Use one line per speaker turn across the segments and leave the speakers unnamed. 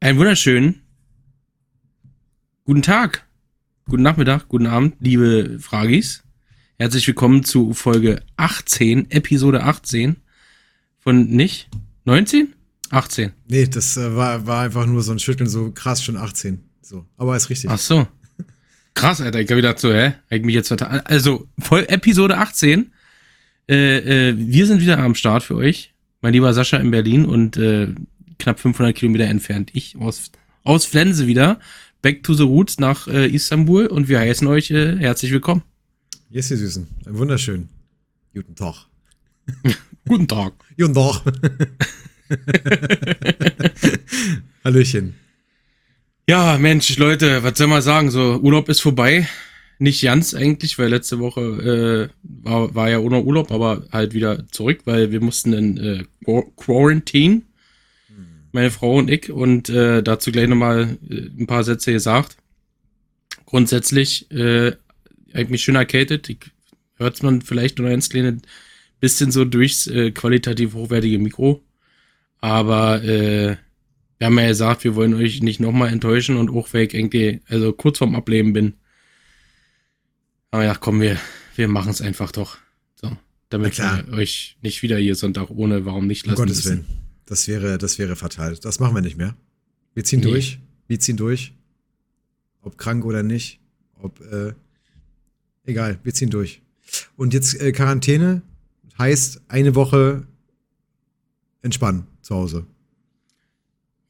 Einen wunderschönen guten Tag, guten Nachmittag, guten Abend, liebe Fragis. Herzlich willkommen zu Folge 18, Episode 18 von nicht 19? 18.
Nee, das äh, war, war einfach nur so ein Schütteln, so krass, schon 18. So, aber ist richtig.
Ach so. Krass, Alter. Ich hab gedacht so, hä? Ich mich jetzt vertan. Also, voll Episode 18. Äh, äh, wir sind wieder am Start für euch. Mein lieber Sascha in Berlin und äh, knapp 500 Kilometer entfernt. Ich aus, aus Flense wieder. Back to the Roots nach äh, Istanbul und wir heißen euch äh, herzlich willkommen.
Yes, ihr Süßen. Wunderschön. Guten Tag.
Guten Tag.
Guten Tag. Hallöchen.
Ja, Mensch, Leute, was soll man sagen? So, Urlaub ist vorbei. Nicht ganz eigentlich, weil letzte Woche äh, war, war ja ohne Urlaub, aber halt wieder zurück, weil wir mussten in äh, Quarantine meine Frau und ich, und äh, dazu gleich nochmal äh, ein paar Sätze gesagt. Grundsätzlich, äh, eigentlich schön erkältet. Hört man vielleicht nur ein kleines bisschen so durchs äh, qualitativ hochwertige Mikro. Aber äh, wir haben ja gesagt, wir wollen euch nicht nochmal enttäuschen und auch weil ich irgendwie, also kurz vorm Ableben bin. Aber ja, komm, wir, wir machen es einfach doch. So, damit wir euch nicht wieder hier Sonntag ohne Warum nicht lassen.
Um Gottes Willen. Das wäre, das wäre fatal. Das machen wir nicht mehr. Wir ziehen nee. durch. Wir ziehen durch. Ob krank oder nicht. Ob, äh, egal, wir ziehen durch. Und jetzt äh, Quarantäne heißt eine Woche entspannen zu Hause.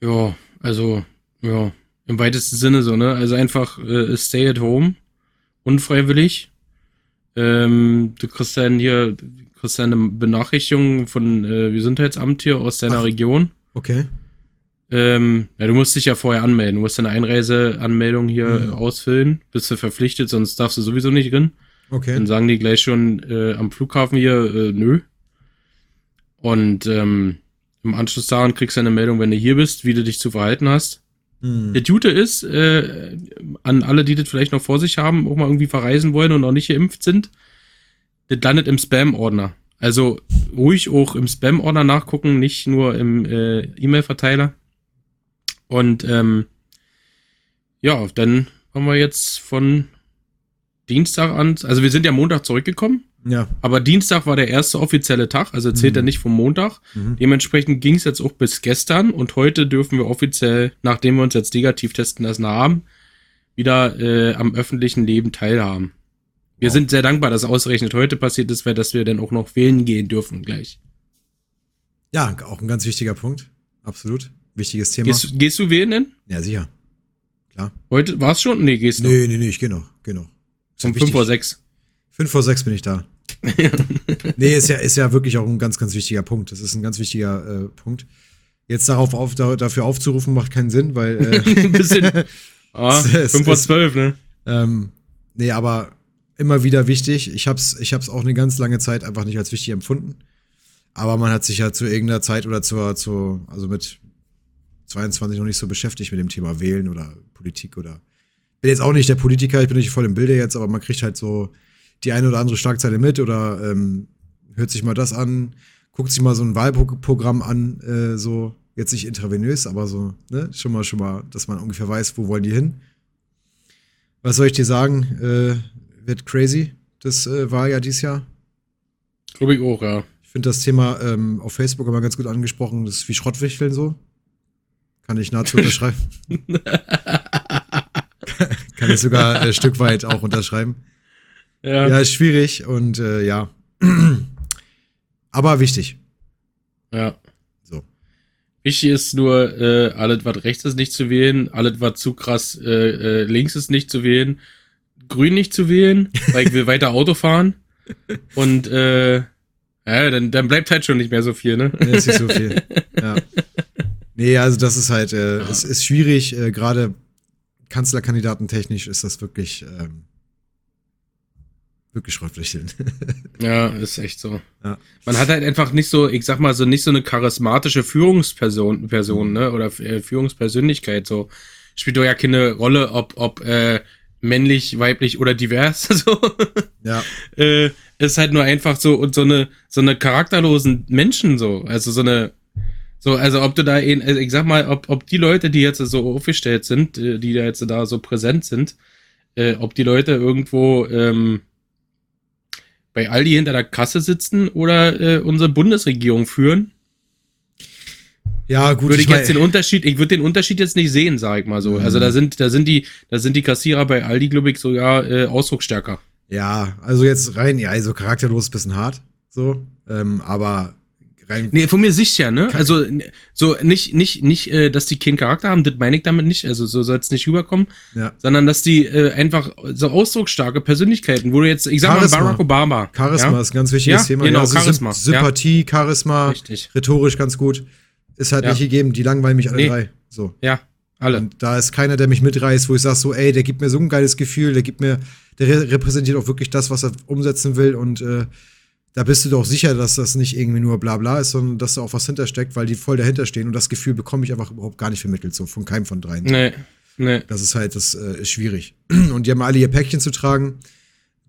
Ja, also, ja, im weitesten Sinne so, ne? Also einfach äh, stay at home, unfreiwillig. Ähm, du kriegst dann hier, kriegst eine Benachrichtigung von äh, Gesundheitsamt hier aus deiner Ach, Region.
Okay.
Ähm, ja, du musst dich ja vorher anmelden. Du musst deine Einreiseanmeldung hier mhm. ausfüllen. Bist du verpflichtet, sonst darfst du sowieso nicht drin.
Okay.
Dann sagen die gleich schon äh, am Flughafen hier, äh, nö. Und ähm, im Anschluss daran kriegst du eine Meldung, wenn du hier bist, wie du dich zu verhalten hast. Mhm. Der Gute ist, äh, an alle, die das vielleicht noch vor sich haben, auch mal irgendwie verreisen wollen und noch nicht geimpft sind, das landet im Spam-Ordner. Also ruhig auch im Spam-Ordner nachgucken, nicht nur im äh, E-Mail-Verteiler. Und ähm, ja, dann haben wir jetzt von Dienstag an, also wir sind ja Montag zurückgekommen.
Ja.
Aber Dienstag war der erste offizielle Tag, also zählt mhm. er nicht vom Montag. Mhm. Dementsprechend ging es jetzt auch bis gestern und heute dürfen wir offiziell, nachdem wir uns jetzt negativ testen lassen haben, wieder äh, am öffentlichen Leben teilhaben. Wir wow. sind sehr dankbar, dass ausgerechnet heute passiert ist, weil dass wir dann auch noch wählen gehen dürfen gleich.
Ja, auch ein ganz wichtiger Punkt. Absolut. Wichtiges Thema.
Gehst, gehst du wählen denn?
Ja, sicher. Klar.
Heute war es schon? Nee, gehst
du? Nee, nee, nee, ich geh noch. Geh noch.
Um 5 vor 6.
5 vor 6 bin ich da. nee, ist ja, ist ja wirklich auch ein ganz, ganz wichtiger Punkt. Das ist ein ganz wichtiger äh, Punkt. Jetzt darauf auf, da, dafür aufzurufen, macht keinen Sinn, weil. Äh, ein bisschen.
Ah, 5 vor 12, ne?
Ähm, nee, aber immer wieder wichtig. Ich hab's, ich hab's auch eine ganz lange Zeit einfach nicht als wichtig empfunden. Aber man hat sich ja zu irgendeiner Zeit oder zur, zu, also mit 22 noch nicht so beschäftigt mit dem Thema Wählen oder Politik oder. Bin jetzt auch nicht der Politiker, ich bin nicht voll im Bilde jetzt, aber man kriegt halt so die eine oder andere Schlagzeile mit oder ähm, hört sich mal das an, guckt sich mal so ein Wahlprogramm an, äh, so jetzt nicht intravenös, aber so, ne, schon mal, schon mal, dass man ungefähr weiß, wo wollen die hin. Was soll ich dir sagen? Äh, wird crazy, das äh, Wahljahr dieses Jahr.
Glaube ich auch, ja.
Ich finde das Thema ähm, auf Facebook immer ganz gut angesprochen, das ist wie Schrottwichteln so. Kann ich nahezu unterschreiben. Kann ich sogar ein Stück weit auch unterschreiben. Ja, ja ist schwierig und äh, ja. Aber wichtig.
Ja. So. Wichtig ist nur, äh, alles, was rechts ist, nicht zu wählen, alles, was zu krass äh, äh, links ist, nicht zu wählen, grün nicht zu wählen, weil ich will weiter Auto fahren. Und äh, ja, dann, dann bleibt halt schon nicht mehr so viel, ne?
Nee, ist nicht so viel. Ja. Nee, also das ist halt, äh, ja. es ist schwierig, äh, gerade Kanzlerkandidaten technisch ist das wirklich ähm, wirklich Schrottwichteln.
ja, ist echt so. Ja. Man hat halt einfach nicht so, ich sag mal so, nicht so eine charismatische Führungsperson, Person, ne? Oder äh, Führungspersönlichkeit. So spielt doch ja keine Rolle, ob, ob äh, männlich, weiblich oder divers. So.
Ja.
äh, ist halt nur einfach so und so eine, so eine charakterlosen Menschen so. Also so eine, So, also ob du da, in, also ich sag mal, ob, ob die Leute, die jetzt so aufgestellt sind, äh, die da jetzt da so präsent sind, äh, ob die Leute irgendwo ähm, bei Aldi hinter der Kasse sitzen oder äh, unsere Bundesregierung führen.
Ja, gut.
Würde ich, ich jetzt den Unterschied, ich würde den Unterschied jetzt nicht sehen, sag ich mal so. Mhm. Also da sind, da sind die, da sind die Kassierer bei Aldi, glaube ich, sogar äh, ausdrucksstärker.
Ja, also jetzt rein, ja, also charakterlos ist ein bisschen hart, so, ähm, aber
rein. Nee, von mir sicher, ne? Also so nicht, nicht, nicht, äh, dass die keinen Charakter haben, das meine ich damit nicht, also so soll es nicht rüberkommen, ja. sondern dass die äh, einfach so ausdrucksstarke Persönlichkeiten, wo du jetzt, ich sag Charisma. mal Barack Obama.
Charisma ja? ist ein ganz wichtiges ja? Thema.
Genau, also Charisma.
Sympathie, Charisma, Richtig. rhetorisch ganz gut. Ist halt nicht gegeben, die langweilen mich alle nee. drei. So.
Ja, alle.
Und da ist keiner, der mich mitreißt, wo ich sage so, ey, der gibt mir so ein geiles Gefühl, der gibt mir, der repräsentiert auch wirklich das, was er umsetzen will und äh, da bist du doch sicher, dass das nicht irgendwie nur bla bla ist, sondern dass da auch was hintersteckt, weil die voll dahinter stehen und das Gefühl bekomme ich einfach überhaupt gar nicht vermittelt, so von keinem von dreien.
Nee, nee.
Das ist halt, das äh, ist schwierig. Und die haben alle ihr Päckchen zu tragen.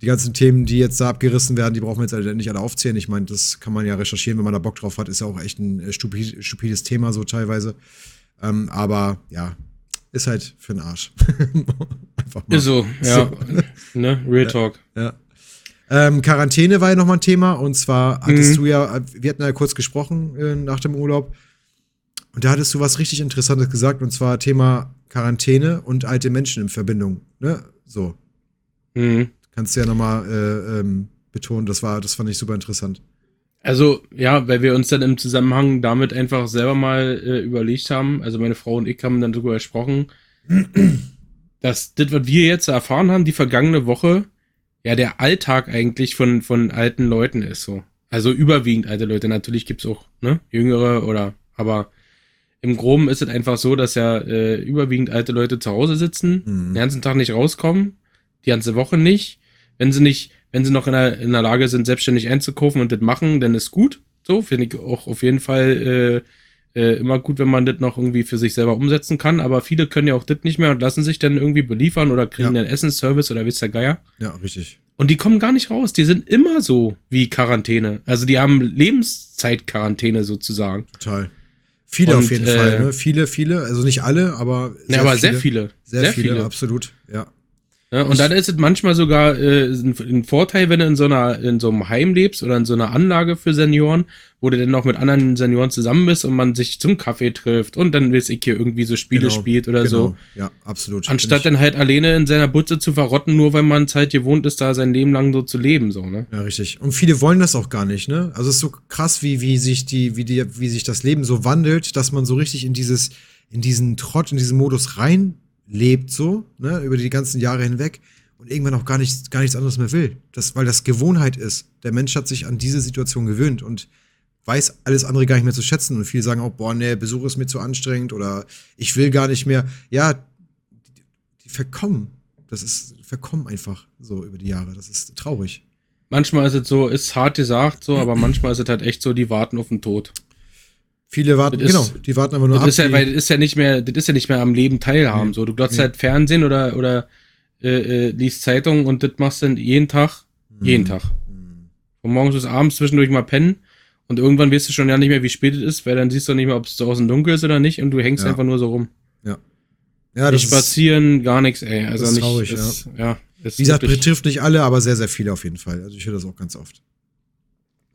Die ganzen Themen, die jetzt da abgerissen werden, die brauchen wir jetzt alle nicht alle aufzählen. Ich meine, das kann man ja recherchieren, wenn man da Bock drauf hat. Ist ja auch echt ein äh, stupid, stupides Thema so teilweise. Ähm, aber ja, ist halt für den Arsch.
Einfach mal. Ist so, ja. So. ne? Real Talk.
Ja. Ähm, Quarantäne war ja nochmal ein Thema. Und zwar hattest mhm. du ja, wir hatten ja kurz gesprochen äh, nach dem Urlaub. Und da hattest du was richtig Interessantes gesagt. Und zwar Thema Quarantäne und alte Menschen in Verbindung. Ne? So. Mhm. Kannst du ja nochmal äh, ähm, betonen. Das war, das fand ich super interessant.
Also, ja, weil wir uns dann im Zusammenhang damit einfach selber mal äh, überlegt haben, also meine Frau und ich haben dann darüber gesprochen, dass das, was wir jetzt erfahren haben, die vergangene Woche, ja, der Alltag eigentlich von, von alten Leuten ist so. Also überwiegend alte Leute. Natürlich gibt's auch, ne, jüngere oder, aber im Groben ist es einfach so, dass ja äh, überwiegend alte Leute zu Hause sitzen, mhm. den ganzen Tag nicht rauskommen, die ganze Woche nicht. Wenn sie nicht wenn sie noch in der, in der Lage sind, selbstständig einzukaufen und das machen, dann ist gut. So, finde ich auch auf jeden Fall äh, äh, immer gut, wenn man das noch irgendwie für sich selber umsetzen kann. Aber viele können ja auch das nicht mehr und lassen sich dann irgendwie beliefern oder kriegen ja. einen Essensservice oder wisst der Geier.
Ja, richtig.
Und die kommen gar nicht raus. Die sind immer so wie Quarantäne. Also die haben Lebenszeitquarantäne sozusagen.
Total. Viele und, auf jeden äh, Fall, ne? Viele, viele. Also nicht alle, aber.
Sehr ja, aber viele. sehr viele.
Sehr, sehr viele, viele, absolut. Ja.
Ja, und dann ist es manchmal sogar äh, ein, ein, Vorteil, wenn du in so einer in so einem Heim lebst oder in so einer Anlage für Senioren, wo du dann noch mit anderen Senioren zusammen bist und man sich zum Kaffee trifft und dann weiß ich hier irgendwie so Spiele genau, spielt oder genau. so.
Ja, absolut.
Anstatt dann halt alleine in seiner Butze zu verrotten, nur weil man Zeit gewohnt ist, da sein Leben lang so zu leben, so, ne?
Ja, richtig. Und viele wollen das auch gar nicht, ne? Also es ist so krass, wie, wie sich die, wie die, wie sich das Leben so wandelt, dass man so richtig in dieses, in diesen Trott, in diesen Modus reinlebt, so, ne, über die ganzen Jahre hinweg und irgendwann auch gar nichts, gar nichts anderes mehr will. Das, weil das Gewohnheit ist. Der Mensch hat sich an diese Situation gewöhnt und weiß alles andere gar nicht mehr zu schätzen. Und viele sagen auch, boah, nee, Besuch ist mir zu anstrengend oder ich will gar nicht mehr. Ja, die verkommen. Das ist, verkommen einfach so über die Jahre. Das ist traurig.
Manchmal ist es so, ist hart gesagt so, aber manchmal ist es halt echt so, die warten auf den Tod.
Viele warten, das genau, die warten aber nur
das ab. Ist ja, weil das ist ja nicht mehr, das ist ja nicht mehr am Leben teilhaben. So, du glotzt nee. halt Fernsehen oder, oder äh, äh, liest Zeitung und das machst du dann jeden Tag, mhm. jeden Tag. Von morgens bis abends zwischendurch mal pennen und irgendwann weißt du schon ja nicht mehr, wie spät es ist, weil dann siehst du nicht mehr, ob es draußen dunkel ist oder nicht und du hängst ja. einfach nur so rum.
Ja.
Ja, das nicht spazieren, ist, gar nichts, ey. Also
das
ist nicht,
traurig,
ist, ja. ja
Wie gesagt, betrifft nicht alle, aber sehr, sehr viele auf jeden Fall. Also ich höre das auch ganz oft.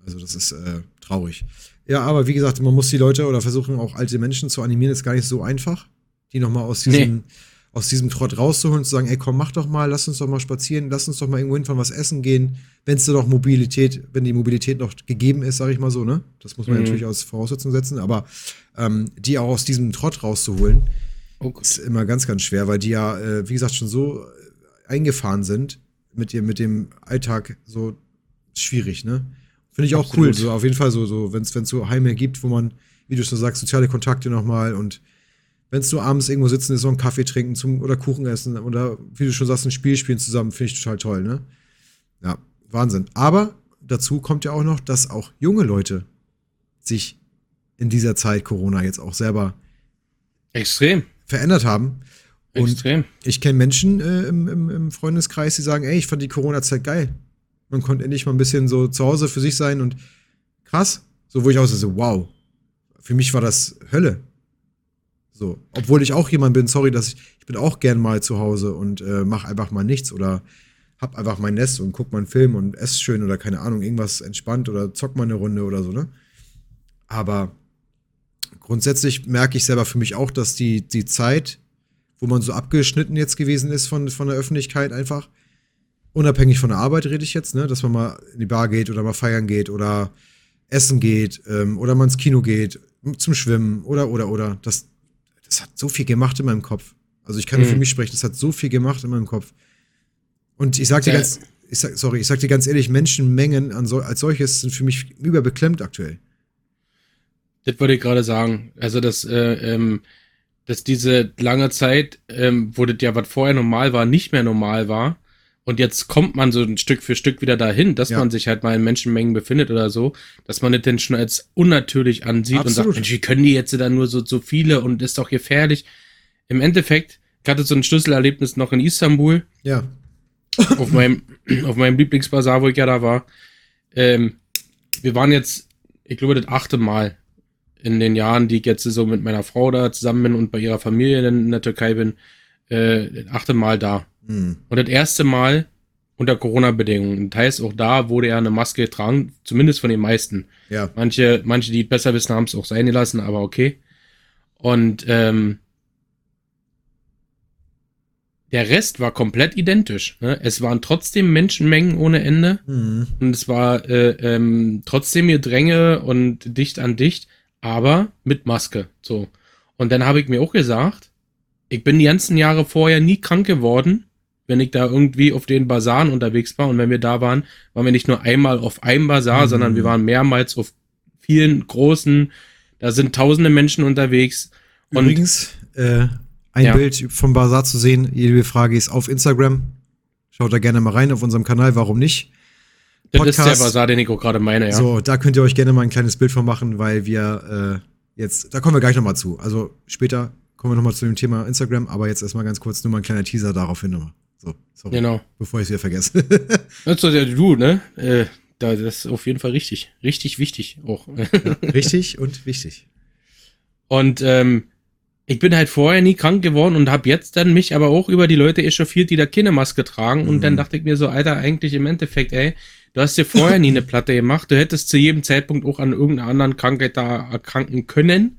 Also das ist äh, traurig. Ja, aber wie gesagt, man muss die Leute oder versuchen auch alte Menschen zu animieren, ist gar nicht so einfach, die nochmal aus diesem nee aus diesem Trott rauszuholen und zu sagen, ey, komm, mach doch mal, lass uns doch mal spazieren, lass uns doch mal irgendwo hinfahren, was essen gehen, wenn es doch Mobilität, wenn die Mobilität noch gegeben ist, sage ich mal so, ne? Das muss man mhm. natürlich als Voraussetzung setzen, aber ähm, die auch aus diesem Trott rauszuholen, oh ist immer ganz, ganz schwer, weil die ja, äh, wie gesagt, schon so äh, eingefahren sind mit, ihr, mit dem Alltag so schwierig, ne? Finde ich auch Absolut. cool, so auf jeden Fall so, so wenn es so Heime gibt, wo man, wie du schon sagst, soziale Kontakte nochmal und wenn es nur abends irgendwo sitzen ist, so einen Kaffee trinken zum, oder Kuchen essen oder wie du schon sagst, ein Spiel spielen zusammen, finde ich total toll, ne? Ja, Wahnsinn. Aber dazu kommt ja auch noch, dass auch junge Leute sich in dieser Zeit Corona jetzt auch selber
extrem
verändert haben.
Und extrem.
ich kenne Menschen äh, im, im, im, Freundeskreis, die sagen, ey, ich fand die Corona-Zeit geil. Man konnte endlich mal ein bisschen so zu Hause für sich sein und krass. So, wo ich auch so, wow, für mich war das Hölle. So, obwohl ich auch jemand bin, sorry, dass ich, ich bin auch gern mal zu Hause und äh, mach einfach mal nichts oder hab einfach mein Nest und guck mal einen Film und ess schön oder keine Ahnung, irgendwas entspannt oder zock mal eine Runde oder so, ne? Aber grundsätzlich merke ich selber für mich auch, dass die, die Zeit, wo man so abgeschnitten jetzt gewesen ist von, von der Öffentlichkeit einfach, unabhängig von der Arbeit rede ich jetzt, ne, dass man mal in die Bar geht oder mal feiern geht oder essen geht ähm, oder mal ins Kino geht, zum Schwimmen oder, oder, oder. Das, das hat so viel gemacht in meinem Kopf. Also ich kann nur für
Mhm.
mich sprechen, das hat so viel gemacht in meinem Kopf. Und ich sag dir
Ja.
ganz, ich sag, sorry, ich sag dir ganz ehrlich, Menschenmengen an so, als solches sind für mich überbeklemmt aktuell.
Das wollte ich gerade sagen. Also, dass, äh, ähm, dass diese lange Zeit, ähm, wo das ja, was vorher normal war, nicht mehr normal war. Und jetzt kommt man so ein Stück für Stück wieder dahin, dass
Ja.
man sich halt mal in Menschenmengen befindet oder so, dass man das dann schon als unnatürlich ansieht und
Absolut.
sagt, Mensch, wie können die jetzt da nur so, so viele und ist doch gefährlich. Im Endeffekt, ich hatte so ein Schlüsselerlebnis noch in Istanbul,
Ja.
auf meinem, auf meinem Lieblingsbasar, wo ich ja da war. Ähm, wir waren jetzt, ich glaube, das achte Mal in den Jahren, die ich jetzt so mit meiner Frau da zusammen bin und bei ihrer Familie in der Türkei bin, äh, das achte Mal da.
Hm.
Und das erste Mal unter Corona-Bedingungen. Das heißt, auch da wurde ja eine Maske getragen, zumindest von den meisten.
Ja.
Manche, manche, die es besser wissen, haben es auch sein gelassen, aber okay. Und ähm, der Rest war komplett identisch. Ne? Es waren trotzdem Menschenmengen ohne Ende
Hm.
und es war äh, ähm, trotzdem Gedränge und dicht an dicht, aber mit Maske. So. Und dann habe ich mir auch gesagt, ich bin die ganzen Jahre vorher nie krank geworden, wenn ich da irgendwie auf den Basaren unterwegs war. Und wenn wir da waren, waren wir nicht nur einmal auf einem Basar,
Mhm.
sondern wir waren mehrmals auf vielen großen. Da sind tausende Menschen unterwegs. Und
Übrigens, äh, ein
Ja.
Bild vom Bazar zu sehen, jede Frage ist auf Instagram. Schaut da gerne mal rein auf unserem Kanal, warum nicht?
das ist der
Podcast.
Basar, den ich auch gerade meine, ja.
So, da könnt ihr euch gerne mal ein kleines Bild von machen, weil wir äh, jetzt, da kommen wir gleich nochmal zu. Also später kommen wir nochmal zu dem Thema Instagram, aber jetzt erstmal ganz kurz nur mal ein kleiner Teaser darauf hin nochmal. So, sorry,
Genau.
bevor ich es wieder vergesse.
Das ist ja du, ne? Äh, da, das ist auf jeden Fall richtig. Richtig wichtig auch.
Richtig und wichtig.
Und ähm, ich bin halt vorher nie krank geworden und habe jetzt dann mich aber auch über die Leute echauffiert, die da keine Maske tragen. Und
Mhm.
dann dachte ich mir so, Alter, eigentlich im Endeffekt, ey, du hast dir vorher nie eine Platte gemacht. Du hättest zu jedem Zeitpunkt auch an irgendeiner anderen Krankheit da erkranken können.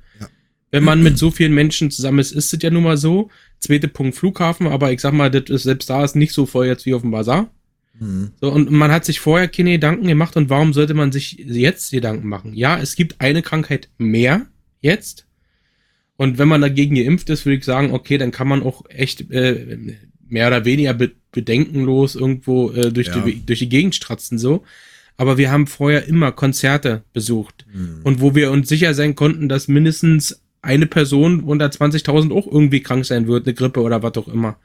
Wenn man mit so vielen Menschen zusammen ist, ist es ja nun mal so. Zweiter Punkt Flughafen, aber ich sag mal, das ist, selbst da ist nicht so voll jetzt wie auf dem Bazar.
Mhm.
So, und man hat sich vorher keine Gedanken gemacht und warum sollte man sich jetzt Gedanken machen? Ja, es gibt eine Krankheit mehr jetzt. Und wenn man dagegen geimpft ist, würde ich sagen, okay, dann kann man auch echt äh, mehr oder weniger be bedenkenlos irgendwo äh, durch,
Ja.
die, durch die Gegend stratzen so. Aber wir haben vorher immer Konzerte besucht.
Mhm.
Und wo wir uns sicher sein konnten, dass mindestens eine Person unter 20.000 auch irgendwie krank sein wird, eine Grippe oder was auch immer.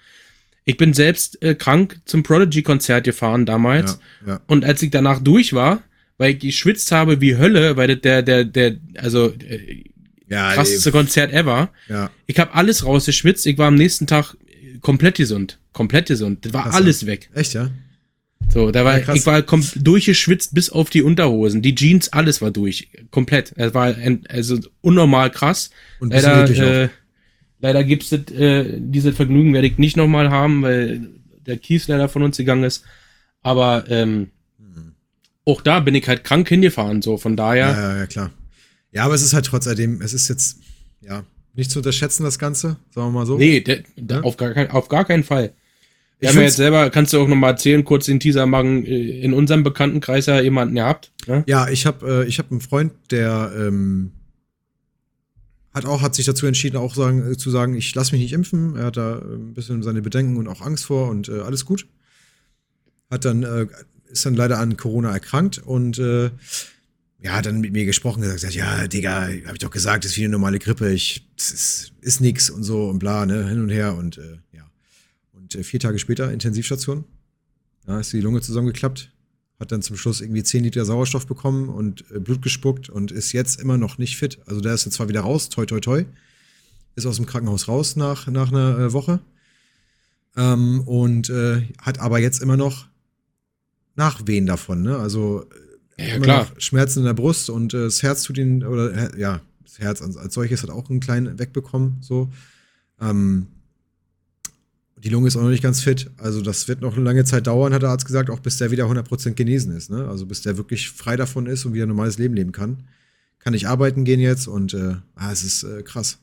Ich bin selbst äh, krank zum Prodigy-Konzert gefahren damals.
Ja, ja.
Und als ich danach durch war, weil ich geschwitzt habe wie Hölle, weil das der, der, der, also äh,
Ja,
krasseste Konzert ever.
ja.
Ich habe alles rausgeschwitzt. Ich war am nächsten Tag komplett gesund. Komplett gesund. Das war
Krass,
alles weg.
Echt, ja?
So, da war,
Ja,
ich war kom durchgeschwitzt bis auf die Unterhosen. Die Jeans, alles war durch. Komplett. Es war ein, also unnormal krass.
Und
Leider, äh, leider gibt's das, äh, diese Vergnügen werde ich nicht nochmal haben, weil der Kies leider von uns gegangen ist. Aber ähm, auch da bin ich halt krank hingefahren, so von daher.
Ja, ja, ja, klar. Ja, aber es ist halt trotz alledem, es ist jetzt, ja, nicht zu unterschätzen, das Ganze, sagen wir mal so.
Nee, der,
Ja.
auf, gar kein, auf gar keinen Fall.
Ich
Wir haben ja
find's-
jetzt selber, kannst du auch nochmal erzählen, kurz den Teaser machen, äh, in unserem Bekanntenkreis ja jemanden gehabt. Ne?
Ja, ich habe äh, ich hab einen Freund, der ähm, hat auch hat sich dazu entschieden, auch sagen, äh, zu sagen, ich lasse mich nicht impfen. Er hat da äh, ein bisschen seine Bedenken und auch Angst vor und äh, alles gut. Hat dann äh, ist dann leider an Corona erkrankt und äh, ja, hat dann mit mir gesprochen, gesagt, gesagt ja, Digga, habe ich doch gesagt, das ist wie eine normale Grippe, ich, ist, ist nix und so und bla, ne, hin und her und äh. Und äh, vier Tage später Intensivstation. Ja, ist die Lunge zusammengeklappt, hat dann zum Schluss irgendwie 10 Liter Sauerstoff bekommen und äh, Blut gespuckt und ist jetzt immer noch nicht fit. Also der ist jetzt zwar wieder raus, toi toi toi, ist aus dem Krankenhaus raus nach, nach einer äh, Woche ähm, und äh, hat aber jetzt immer noch Nachwehen davon, ne? Also
Ja,
immer
klar.
noch Schmerzen in der Brust und äh, das Herz tut ihn, oder ja, das Herz als, als solches hat auch einen kleinen wegbekommen, so. Ähm, die Lunge ist auch noch nicht ganz fit. Also das wird noch eine lange Zeit dauern, hat der Arzt gesagt, auch bis der wieder 100% genesen ist. Ne? Also bis der wirklich frei davon ist und wieder ein normales Leben leben kann. Kann ich arbeiten gehen jetzt und äh, ah, es ist äh, krass.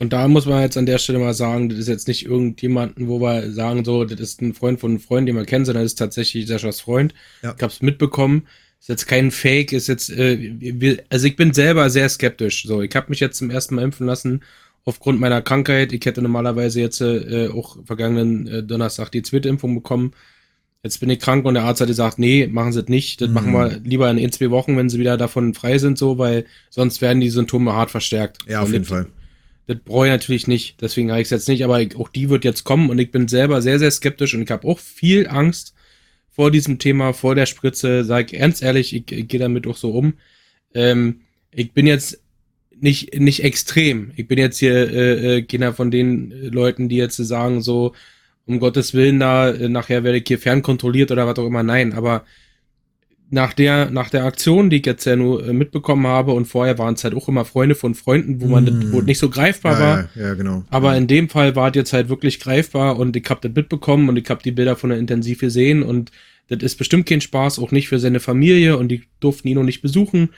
Und da muss man jetzt an der Stelle mal sagen, das ist jetzt nicht irgendjemanden, wo wir sagen, so, das ist ein Freund von einem Freund, den wir kennen, sondern das ist tatsächlich Saschas Freund. Ja. Ich hab's mitbekommen. Ist jetzt kein Fake, ist jetzt, äh, also ich bin selber sehr skeptisch. So, ich habe mich jetzt zum ersten Mal impfen lassen aufgrund meiner Krankheit. Ich hätte normalerweise jetzt äh, auch vergangenen äh, Donnerstag die zweite Impfung bekommen. Jetzt bin ich krank und der Arzt hat gesagt, nee, machen Sie das nicht. Das mhm. machen wir lieber in ein, zwei Wochen, wenn sie wieder davon frei sind, so, weil sonst werden die Symptome hart verstärkt.
Ja, auf und jeden Fall.
Das brauche ich natürlich nicht, deswegen habe ich es jetzt nicht, aber auch die wird jetzt kommen und ich bin selber sehr, sehr skeptisch und ich habe auch viel Angst vor diesem Thema, vor der Spritze. Sag ganz ehrlich, ich, ich gehe damit auch so um. Ähm, ich bin jetzt nicht, nicht extrem. Ich bin jetzt hier äh, äh, keiner von den Leuten, die jetzt sagen, so, um Gottes Willen, da äh, nachher werde ich hier fernkontrolliert oder was auch immer. Nein, aber nach der, nach der Aktion, die ich jetzt ja nur äh, mitbekommen habe, und vorher waren es halt auch immer Freunde von Freunden, wo man mm. wo nicht so greifbar
ja,
war.
Ja, ja, genau.
Aber in dem Fall war es jetzt halt wirklich greifbar und ich habe das mitbekommen und ich habe die Bilder von der Intensiv gesehen und das ist bestimmt kein Spaß, auch nicht für seine Familie und die durften ihn noch nicht besuchen.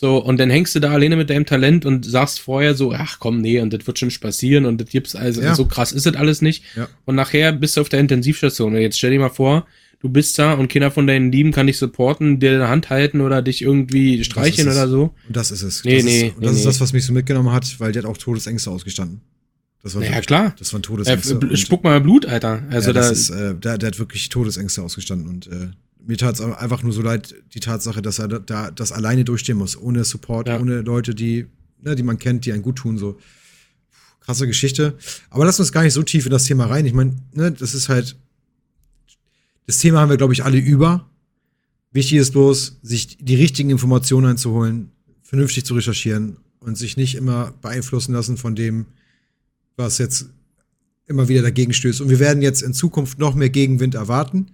So, und dann hängst du da alleine mit deinem Talent und sagst vorher so, ach komm, nee, und das wird schon spazieren und das gibt's also, ja. so krass ist das alles nicht. Ja. Und nachher bist du auf der Intensivstation. Und jetzt stell dir mal vor, du bist da und keiner von deinen Lieben kann dich supporten, dir eine Hand halten oder dich irgendwie streicheln oder so.
Und das ist es.
Nee,
das
nee.
Ist, und das
nee,
ist das, was mich so mitgenommen hat, weil der hat auch Todesängste ausgestanden.
Das war naja, klar.
Das waren Todesängste.
Äh, spuck mal Blut, Alter. Also
ja,
da
ist, äh, der, der hat wirklich Todesängste ausgestanden und äh, mir tat es einfach nur so leid, die Tatsache, dass er da das alleine durchstehen muss, ohne Support, ja. ohne Leute, die, ne, die man kennt, die einen gut tun, so. Krasse Geschichte. Aber lass uns gar nicht so tief in das Thema rein. Ich meine, ne, das ist halt, das Thema haben wir, glaube ich, alle über. Wichtig ist bloß, sich die richtigen Informationen einzuholen, vernünftig zu recherchieren und sich nicht immer beeinflussen lassen von dem, was jetzt immer wieder dagegen stößt. Und wir werden jetzt in Zukunft noch mehr Gegenwind erwarten,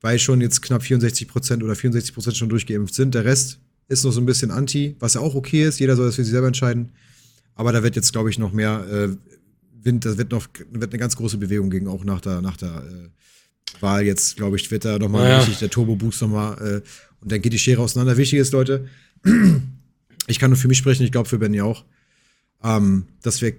weil schon jetzt knapp 64 Prozent oder 64 Prozent schon durchgeimpft sind. Der Rest ist noch so ein bisschen anti, was ja auch okay ist. Jeder soll das für sich selber entscheiden. Aber da wird jetzt, glaube ich, noch mehr äh, Wind, da wird noch wird eine ganz große Bewegung gegen, auch nach der, nach der äh, Wahl jetzt, glaube ich, wird da nochmal ja. richtig der Turbo-Boost nochmal äh, und dann geht die Schere auseinander. Wichtig ist, Leute, ich kann nur für mich sprechen, ich glaube für Benny auch, ähm, dass wir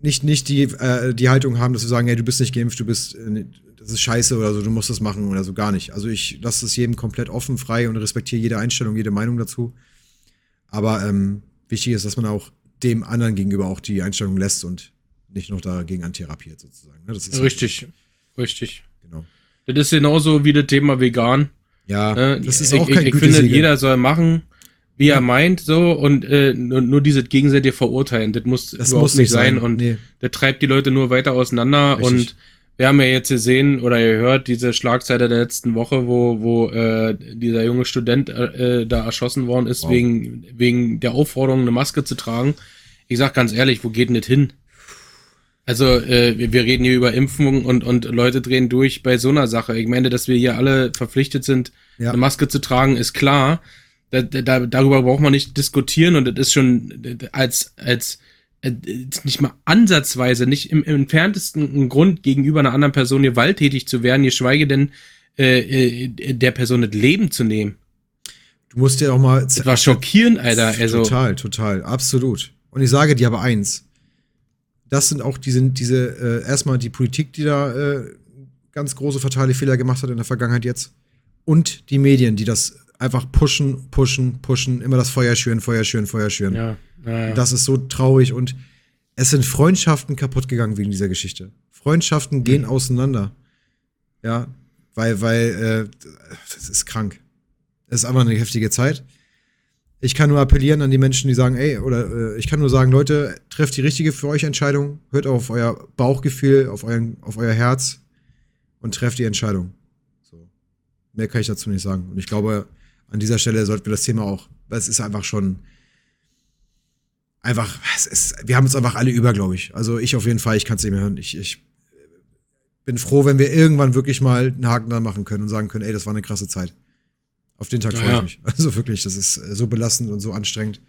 nicht, nicht die, äh, die Haltung haben, dass wir sagen, hey, du bist nicht geimpft, du bist, äh, das ist scheiße oder so, du musst das machen oder so, gar nicht. Also ich lasse es jedem komplett offen, frei und respektiere jede Einstellung, jede Meinung dazu. Aber ähm, wichtig ist, dass man auch dem anderen gegenüber auch die Einstellung lässt und nicht noch dagegen antherapiert sozusagen. Ne?
Das ist Richtig. Halt Richtig. Genau. Das ist genauso wie das Thema vegan.
Ja,
äh, das ist auch ich, kein Ich, ich finde, jeder soll machen, wie er meint, so und äh, nur, nur diese gegenseitige verurteilen, das muss
das überhaupt muss nicht sein, sein.
und nee. das treibt die Leute nur weiter auseinander Richtig. und wir haben ja jetzt gesehen oder gehört diese Schlagzeile der letzten Woche, wo wo äh, dieser junge Student äh, da erschossen worden ist wow. wegen wegen der Aufforderung eine Maske zu tragen. Ich sag ganz ehrlich, wo geht denn das hin? Also äh, wir reden hier über Impfungen und, und Leute drehen durch bei so einer Sache. Ich meine, dass wir hier alle verpflichtet sind, ja. eine Maske zu tragen, ist klar. Da, da, darüber braucht man nicht diskutieren und das ist schon als, als äh, nicht mal ansatzweise, nicht im, im entferntesten Grund gegenüber einer anderen Person gewalttätig zu werden, geschweige denn äh, äh, der Person das Leben zu nehmen.
Du musst dir auch mal.
Das war schockierend, Alter.
Also. Total, total, absolut. Und ich sage dir aber eins das sind auch diese, diese äh, erstmal die Politik, die da äh, ganz große fatale Fehler gemacht hat in der Vergangenheit jetzt. Und die Medien, die das einfach pushen, pushen, pushen, immer das Feuer schüren, Feuer schüren, Feuer schüren.
Ja, ja, ja.
Das ist so traurig und es sind Freundschaften kaputt gegangen wegen dieser Geschichte. Freundschaften gehen mhm. auseinander. Ja, weil, weil, äh, das ist krank. Es ist einfach eine heftige Zeit ich kann nur appellieren an die Menschen, die sagen, ey, oder äh, ich kann nur sagen, Leute, trefft die richtige für euch Entscheidung, hört auf euer Bauchgefühl, auf, euren, auf euer Herz und trefft die Entscheidung. So. Mehr kann ich dazu nicht sagen. Und ich glaube, an dieser Stelle sollten wir das Thema auch, weil es ist einfach schon einfach, ist, wir haben uns einfach alle über, glaube ich. Also ich auf jeden Fall, ich kann es nicht mehr hören. Ich, ich bin froh, wenn wir irgendwann wirklich mal einen Haken da machen können und sagen können, ey, das war eine krasse Zeit. Auf den Tag freue ich mich. Also wirklich, das ist äh, so belastend und so anstrengend.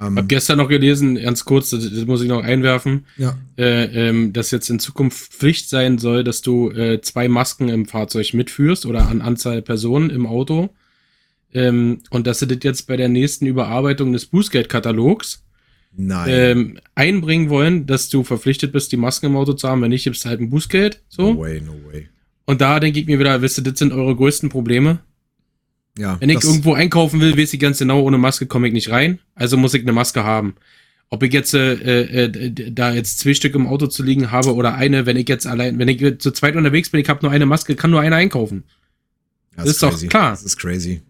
Ähm,
Hab gestern noch gelesen, ganz kurz, das, das muss ich noch einwerfen,
ja.
äh, ähm, dass jetzt in Zukunft Pflicht sein soll, dass du äh, zwei Masken im Fahrzeug mitführst oder an Anzahl Personen im Auto. Ähm, und dass sie das jetzt bei der nächsten Überarbeitung des Bußgeldkatalogs ähm, einbringen wollen, dass du verpflichtet bist, die Masken im Auto zu haben. Wenn nicht, gibst du halt ein Bußgeld. So.
No way, no way.
Und da denke ich mir wieder, wisst ihr, das sind eure größten Probleme.
Ja.
Wenn ich
das-
irgendwo einkaufen will, weiß ich ganz genau, ohne Maske komme ich nicht rein. Also muss ich eine Maske haben. Ob ich jetzt äh, äh, da jetzt zwei Stück im Auto zu liegen habe oder eine, wenn ich jetzt allein, wenn ich zu zweit unterwegs bin, ich habe nur eine Maske, kann nur eine einkaufen.
das
ist doch klar.
Das ist crazy.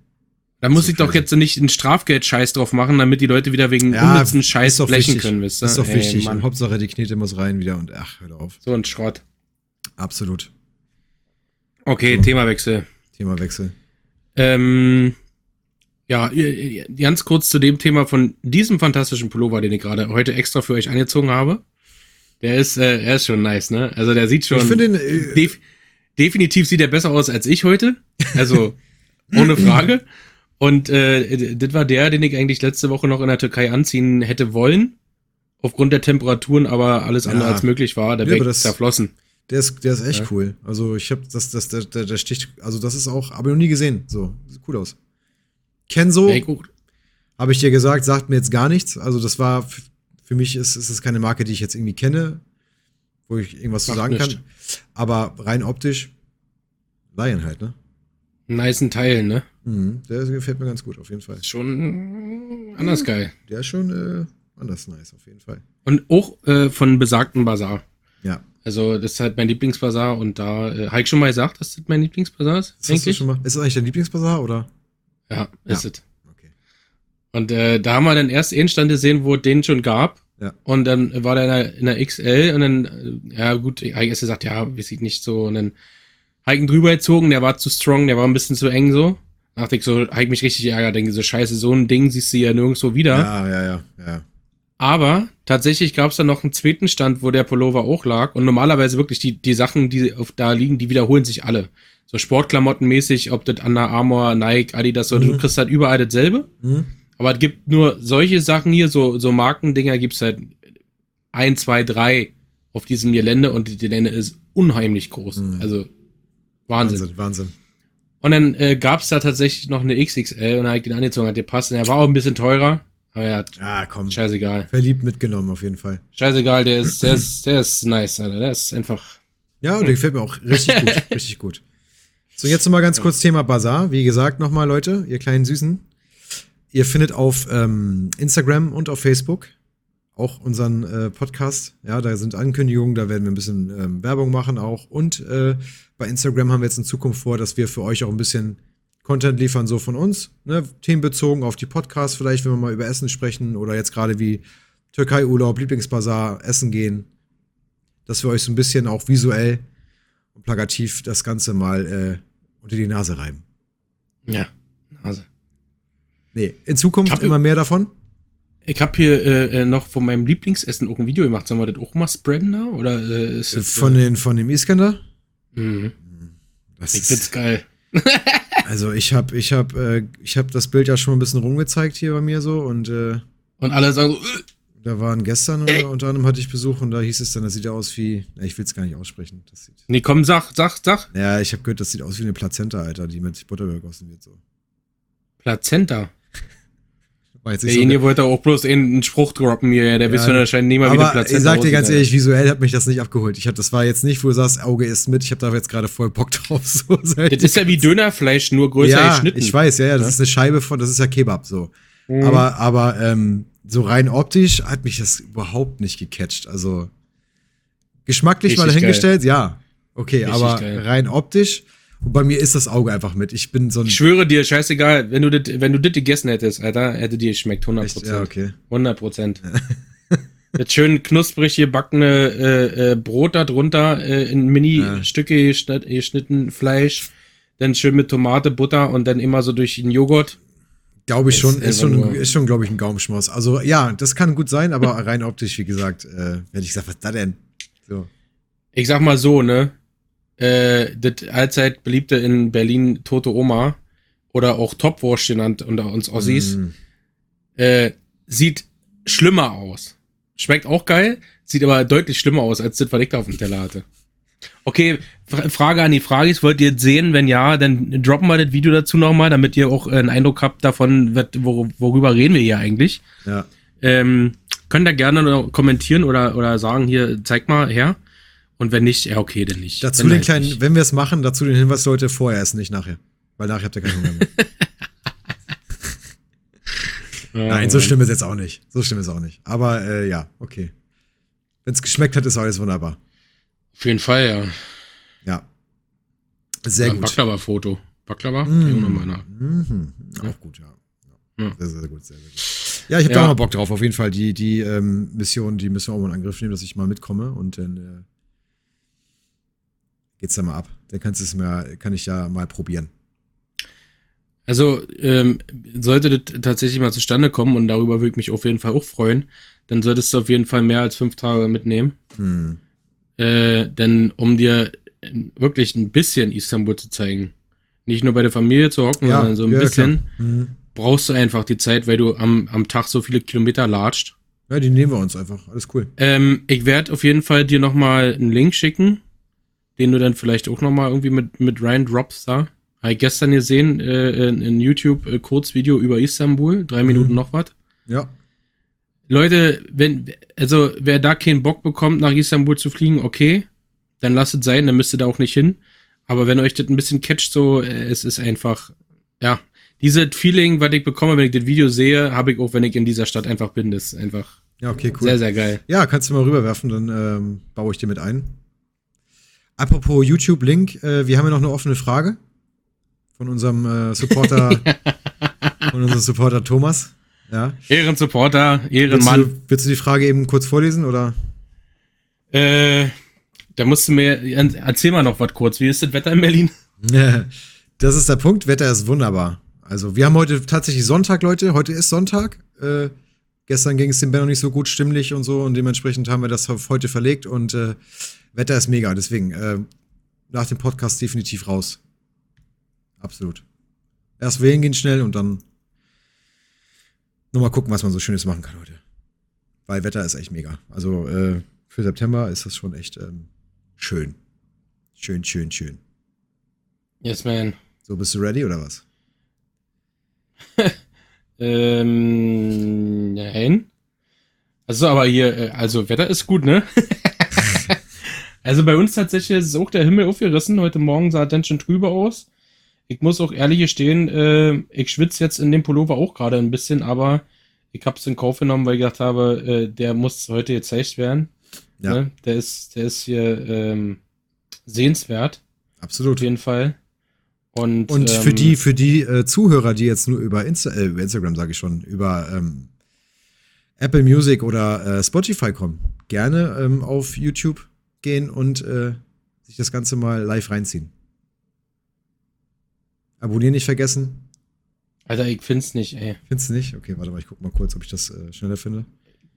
Da muss
So
ich doch
crazy.
jetzt nicht einen Strafgeld-Scheiß drauf machen, damit die Leute wieder wegen unnützen Scheiß blechen
wichtig.
können, wisst ihr?
Ist doch
Ey,
wichtig.
Mann.
Hauptsache, die Knete muss rein wieder und ach, hör auf.
So ein Schrott.
Absolut.
Okay,
So.
Themawechsel.
Themawechsel.
Ähm, ja, ganz kurz zu dem Thema von diesem fantastischen Pullover, den ich gerade heute extra für euch angezogen habe. Der ist, äh, er ist schon nice, ne? Also der sieht schon.
Ich finde äh,
def definitiv sieht er besser aus als ich heute. Also ohne Frage. Und äh, das war der, den ich eigentlich letzte Woche noch in der Türkei anziehen hätte wollen. Aufgrund der Temperaturen, aber alles andere
Ja.
als möglich war. Der
Ja, das-
zerflossen.
Der ist, der ist echt
Ja.
cool. Also ich habe das, das, der, der, der sticht, also das ist auch, aber noch nie gesehen. So, sieht cool aus. Kenzo,
ich guck-
habe ich dir gesagt, sagt mir jetzt gar nichts. Also das war, für mich ist, ist es keine Marke, die ich jetzt irgendwie kenne, wo ich irgendwas zu sagen
nichts.
kann. Aber rein optisch, Lion halt, ne?
nicen Teil, ne?
Mhm, der gefällt mir ganz gut, auf jeden Fall.
Schon anders geil.
Der ist schon äh, anders nice, auf jeden Fall.
Und auch äh, von besagten Bazar.
Ja.
Also, das ist halt mein Lieblingsbazar und da, äh, habe ich schon mal gesagt, dass das mein Lieblingsbazar ist?
Das hast du schon mal. Ist das eigentlich dein Lieblingsbazar oder?
Ja, ist es.
Okay.
Und äh, da haben wir dann erst einen Stand gesehen, wo es den schon gab.
Ja.
Und dann war der in der, in der XL und dann, äh, ja gut, ich habe erst gesagt, ja, weiß ich nicht so. Und dann habe ich ihn drüber gezogen, der war zu strong, der war ein bisschen zu eng so. Da dachte ich so, habe ich mich richtig geärgert, denke so, scheiße, so ein Ding siehst du ja nirgendwo wieder.
Ja, ja, ja, ja.
Aber tatsächlich gab es dann noch einen zweiten Stand, wo der Pullover auch lag. Und normalerweise wirklich die, die Sachen, die auf, da liegen, die wiederholen sich alle. So Sportklamottenmäßig, ob das Under Armour, Nike, Adidas oder
Mhm.
du kriegst halt überall dasselbe.
Hm?
Aber es gibt nur solche Sachen hier, so, so Markendinger gibt's halt ein, zwei, drei auf diesem Gelände und die Gelände ist unheimlich groß.
Mhm.
Also Wahnsinn.
Wahnsinn, Wahnsinn.
Und dann äh, gab's da tatsächlich noch eine XXL und dann hab ich den angezogen, hat der passt. Und der war auch ein bisschen teurer. Aber ja,
Ah, komm.
scheißegal.
Verliebt mitgenommen, auf jeden Fall.
Scheißegal, der ist, der ist, der ist nice, Alter. Der ist einfach.
Ja, der gefällt mir auch richtig gut. richtig gut. So, jetzt nochmal ganz kurz Thema Bazaar. Wie gesagt, nochmal, Leute, ihr kleinen Süßen. Ihr findet auf ähm, Instagram und auf Facebook auch unseren äh, Podcast. Ja, da sind Ankündigungen, da werden wir ein bisschen ähm, Werbung machen auch. Und äh, bei Instagram haben wir jetzt in Zukunft vor, dass wir für euch auch ein bisschen Content liefern, so von uns. Ne? Themenbezogen auf die Podcasts, vielleicht, wenn wir mal über Essen sprechen oder jetzt gerade wie Türkei-Urlaub, Lieblingsbazar, Essen gehen. Dass wir euch so ein bisschen auch visuell und plakativ das Ganze mal äh, unter die Nase reiben.
Ja. Also.
Nee, in Zukunft
Hab-
immer mehr davon.
Ich habe hier äh, äh, noch von meinem Lieblingsessen auch ein Video gemacht. Sollen wir das auch mal spreaden da? Oder äh, ist das,
Von,
äh,
den, von dem Iskander.
mhm.
Das
Ich
ist,
find's geil.
also ich habe ich hab, äh, ich hab das Bild ja schon ein bisschen rumgezeigt hier bei mir so und äh,
Und alle sagen so, äh,
da waren gestern äh, unter anderem hatte ich Besuch und da hieß es dann, das sieht ja aus wie, ich will es gar nicht aussprechen. Das sieht,
nee, komm, sag, sag, sag.
ja, ich habe gehört, das sieht aus wie eine Plazenta, Alter, die mit Butter gegossen wird so.
Plazenta.
Jetzt nicht
Derjenige wollte auch bloß einen Spruch droppen hier. Der
Ja,
wisst anscheinend nicht mal, wie eine
Aber
Plazenta
ich sag dir ganz ehrlich, visuell hat mich das nicht abgeholt. Ich hab, das war jetzt nicht, wo du sagst, Auge ist mit. Ich habe da jetzt gerade voll Bock drauf. So,
Das ist ja wie Dönerfleisch, nur größer
ja,
geschnitten.
ich weiß, ja, ja, das
Ja.
ist eine Scheibe von, das ist ja Kebab so.
Mhm.
Aber, aber ähm, so rein optisch hat mich das überhaupt nicht gecatcht. Also geschmacklich mal
Richtig
dahingestellt, ja. Okay,
Richtig
aber
geil.
rein optisch. Und bei mir ist das Auge einfach mit. Ich bin so ein.
Ich schwöre dir, scheißegal, wenn du das, wenn du das gegessen hättest, Alter, hätte dir geschmeckt, 100
Echt?
Prozent.
Ja, okay.
100 Prozent. das schön knusprig gebackene äh, äh, Brot da drunter, äh, in Mini-Stücke geschnitt, geschnitten Fleisch, dann schön mit Tomate, Butter und dann immer so durch den Joghurt.
Glaube ich
Ist
schon, ist schon, ist schon, glaube ich, ein Gaumenschmaus. Also ja, das kann gut sein, aber rein optisch, wie gesagt, äh, hätte ich gesagt, was da denn? So.
Ich sag mal so, ne? Äh, das allzeit beliebte in Berlin Tote Oma oder auch Topwurst genannt unter uns Ossis,
Mm.
äh, sieht schlimmer aus. Schmeckt auch geil, sieht aber deutlich schlimmer aus, als das, was ich da auf dem Teller hatte. Okay, Frage an die Frage ist, wollt ihr jetzt sehen? Wenn ja, dann droppen wir das Video dazu nochmal, damit ihr auch einen Eindruck habt davon, worüber reden wir hier eigentlich.
Ja.
Ähm, könnt ihr gerne kommentieren oder, oder sagen, hier, zeig mal her. Und wenn nicht, ja, okay, dann nicht.
Dazu
wenn
den kleinen, nicht. wenn wir es machen, dazu den Hinweis, Leute, vorher essen, nicht nachher. Weil nachher habt ihr keinen Hunger mehr. Nein, so schlimm ist jetzt auch nicht. So schlimm ist auch nicht. Aber äh, ja, okay. Wenn es geschmeckt hat, ist alles wunderbar.
Auf jeden Fall, ja.
Ja. Sehr gut.
Baklava-Foto. Baklava? Mm. Nochmal nach.
Mhm. Auch gut, ja. ja. Sehr, sehr gut, sehr, sehr gut. Ja, ich habe ja. da auch mal Bock drauf. Auf jeden Fall die, die ähm, Mission, die müssen wir auch mal in Angriff nehmen, dass ich mal mitkomme und dann äh, geht's da mal ab. Dann kannst du es mir, kann ich ja mal probieren.
Also, ähm, sollte das tatsächlich mal zustande kommen und darüber würde ich mich auf jeden Fall auch freuen, dann solltest du auf jeden Fall mehr als fünf Tage mitnehmen. Hm. Äh, denn um dir wirklich ein bisschen Istanbul zu zeigen, nicht nur bei der Familie zu hocken, ja, sondern so ein ja, bisschen, hm. brauchst du einfach die Zeit, weil du am, am Tag so viele Kilometer latscht.
Ja, die nehmen wir uns einfach. Alles cool.
Ähm, ich werde auf jeden Fall dir nochmal einen Link schicken, den du dann vielleicht auch nochmal irgendwie mit, mit Ryan drops da. Habe ich gestern gesehen äh, in, in YouTube äh, Kurzvideo über Istanbul, drei mhm. Minuten noch was.
Ja.
Leute, wenn, also wer da keinen Bock bekommt, nach Istanbul zu fliegen, okay, dann lasst es sein, dann müsst ihr da auch nicht hin. Aber wenn euch das ein bisschen catcht, so, äh, es ist einfach, ja, dieses Feeling, was ich bekomme, wenn ich das Video sehe, habe ich auch, wenn ich in dieser Stadt einfach bin. Das ist einfach
ja, okay, cool.
sehr, sehr geil.
Ja, kannst du mal rüberwerfen, dann ähm, baue ich dir mit ein. Apropos YouTube-Link, äh, wir haben ja noch eine offene Frage von unserem äh, Supporter, von unserem Supporter Thomas. Ja.
Ehrensupporter, Ehrenmann.
Willst du, willst du die Frage eben kurz vorlesen oder?
Äh, da musst du mir, erzähl mal noch was kurz. Wie ist das Wetter in Berlin?
das ist der Punkt. Wetter ist wunderbar. Also, wir haben heute tatsächlich Sonntag, Leute. Heute ist Sonntag. Äh, gestern ging es dem Ben noch nicht so gut stimmlich und so und dementsprechend haben wir das auf heute verlegt und äh, Wetter ist mega. Deswegen, äh, nach dem Podcast definitiv raus. Absolut. Erst wählen gehen schnell und dann nur mal gucken, was man so Schönes machen kann heute. Weil Wetter ist echt mega. Also äh, für September ist das schon echt ähm, schön. Schön, schön, schön.
Yes, man.
So, bist du ready oder was?
ähm, nein. Also, aber hier, äh, also Wetter ist gut, ne? also bei uns tatsächlich ist auch der Himmel aufgerissen. Heute Morgen sah dann schon trüber aus. Ich muss auch ehrlich gestehen, äh, ich schwitze jetzt in dem Pullover auch gerade ein bisschen, aber ich habe es in Kauf genommen, weil ich gedacht habe, äh, der muss heute gezeigt werden. Ja. Ne? Der ist, der ist hier ähm, sehenswert.
Absolut.
Auf jeden Fall. Und,
Und ähm, für die, für die äh, Zuhörer, die jetzt nur über, Insta äh, über Instagram, sage ich schon, über ähm, Apple Music oder äh, Spotify kommen, gerne ähm, auf YouTube gehen und äh, sich das Ganze mal live reinziehen. Abonnieren nicht vergessen.
Alter, ich find's nicht, ey.
Findest du nicht? Okay, warte mal, ich guck mal kurz, ob ich das äh, schneller finde.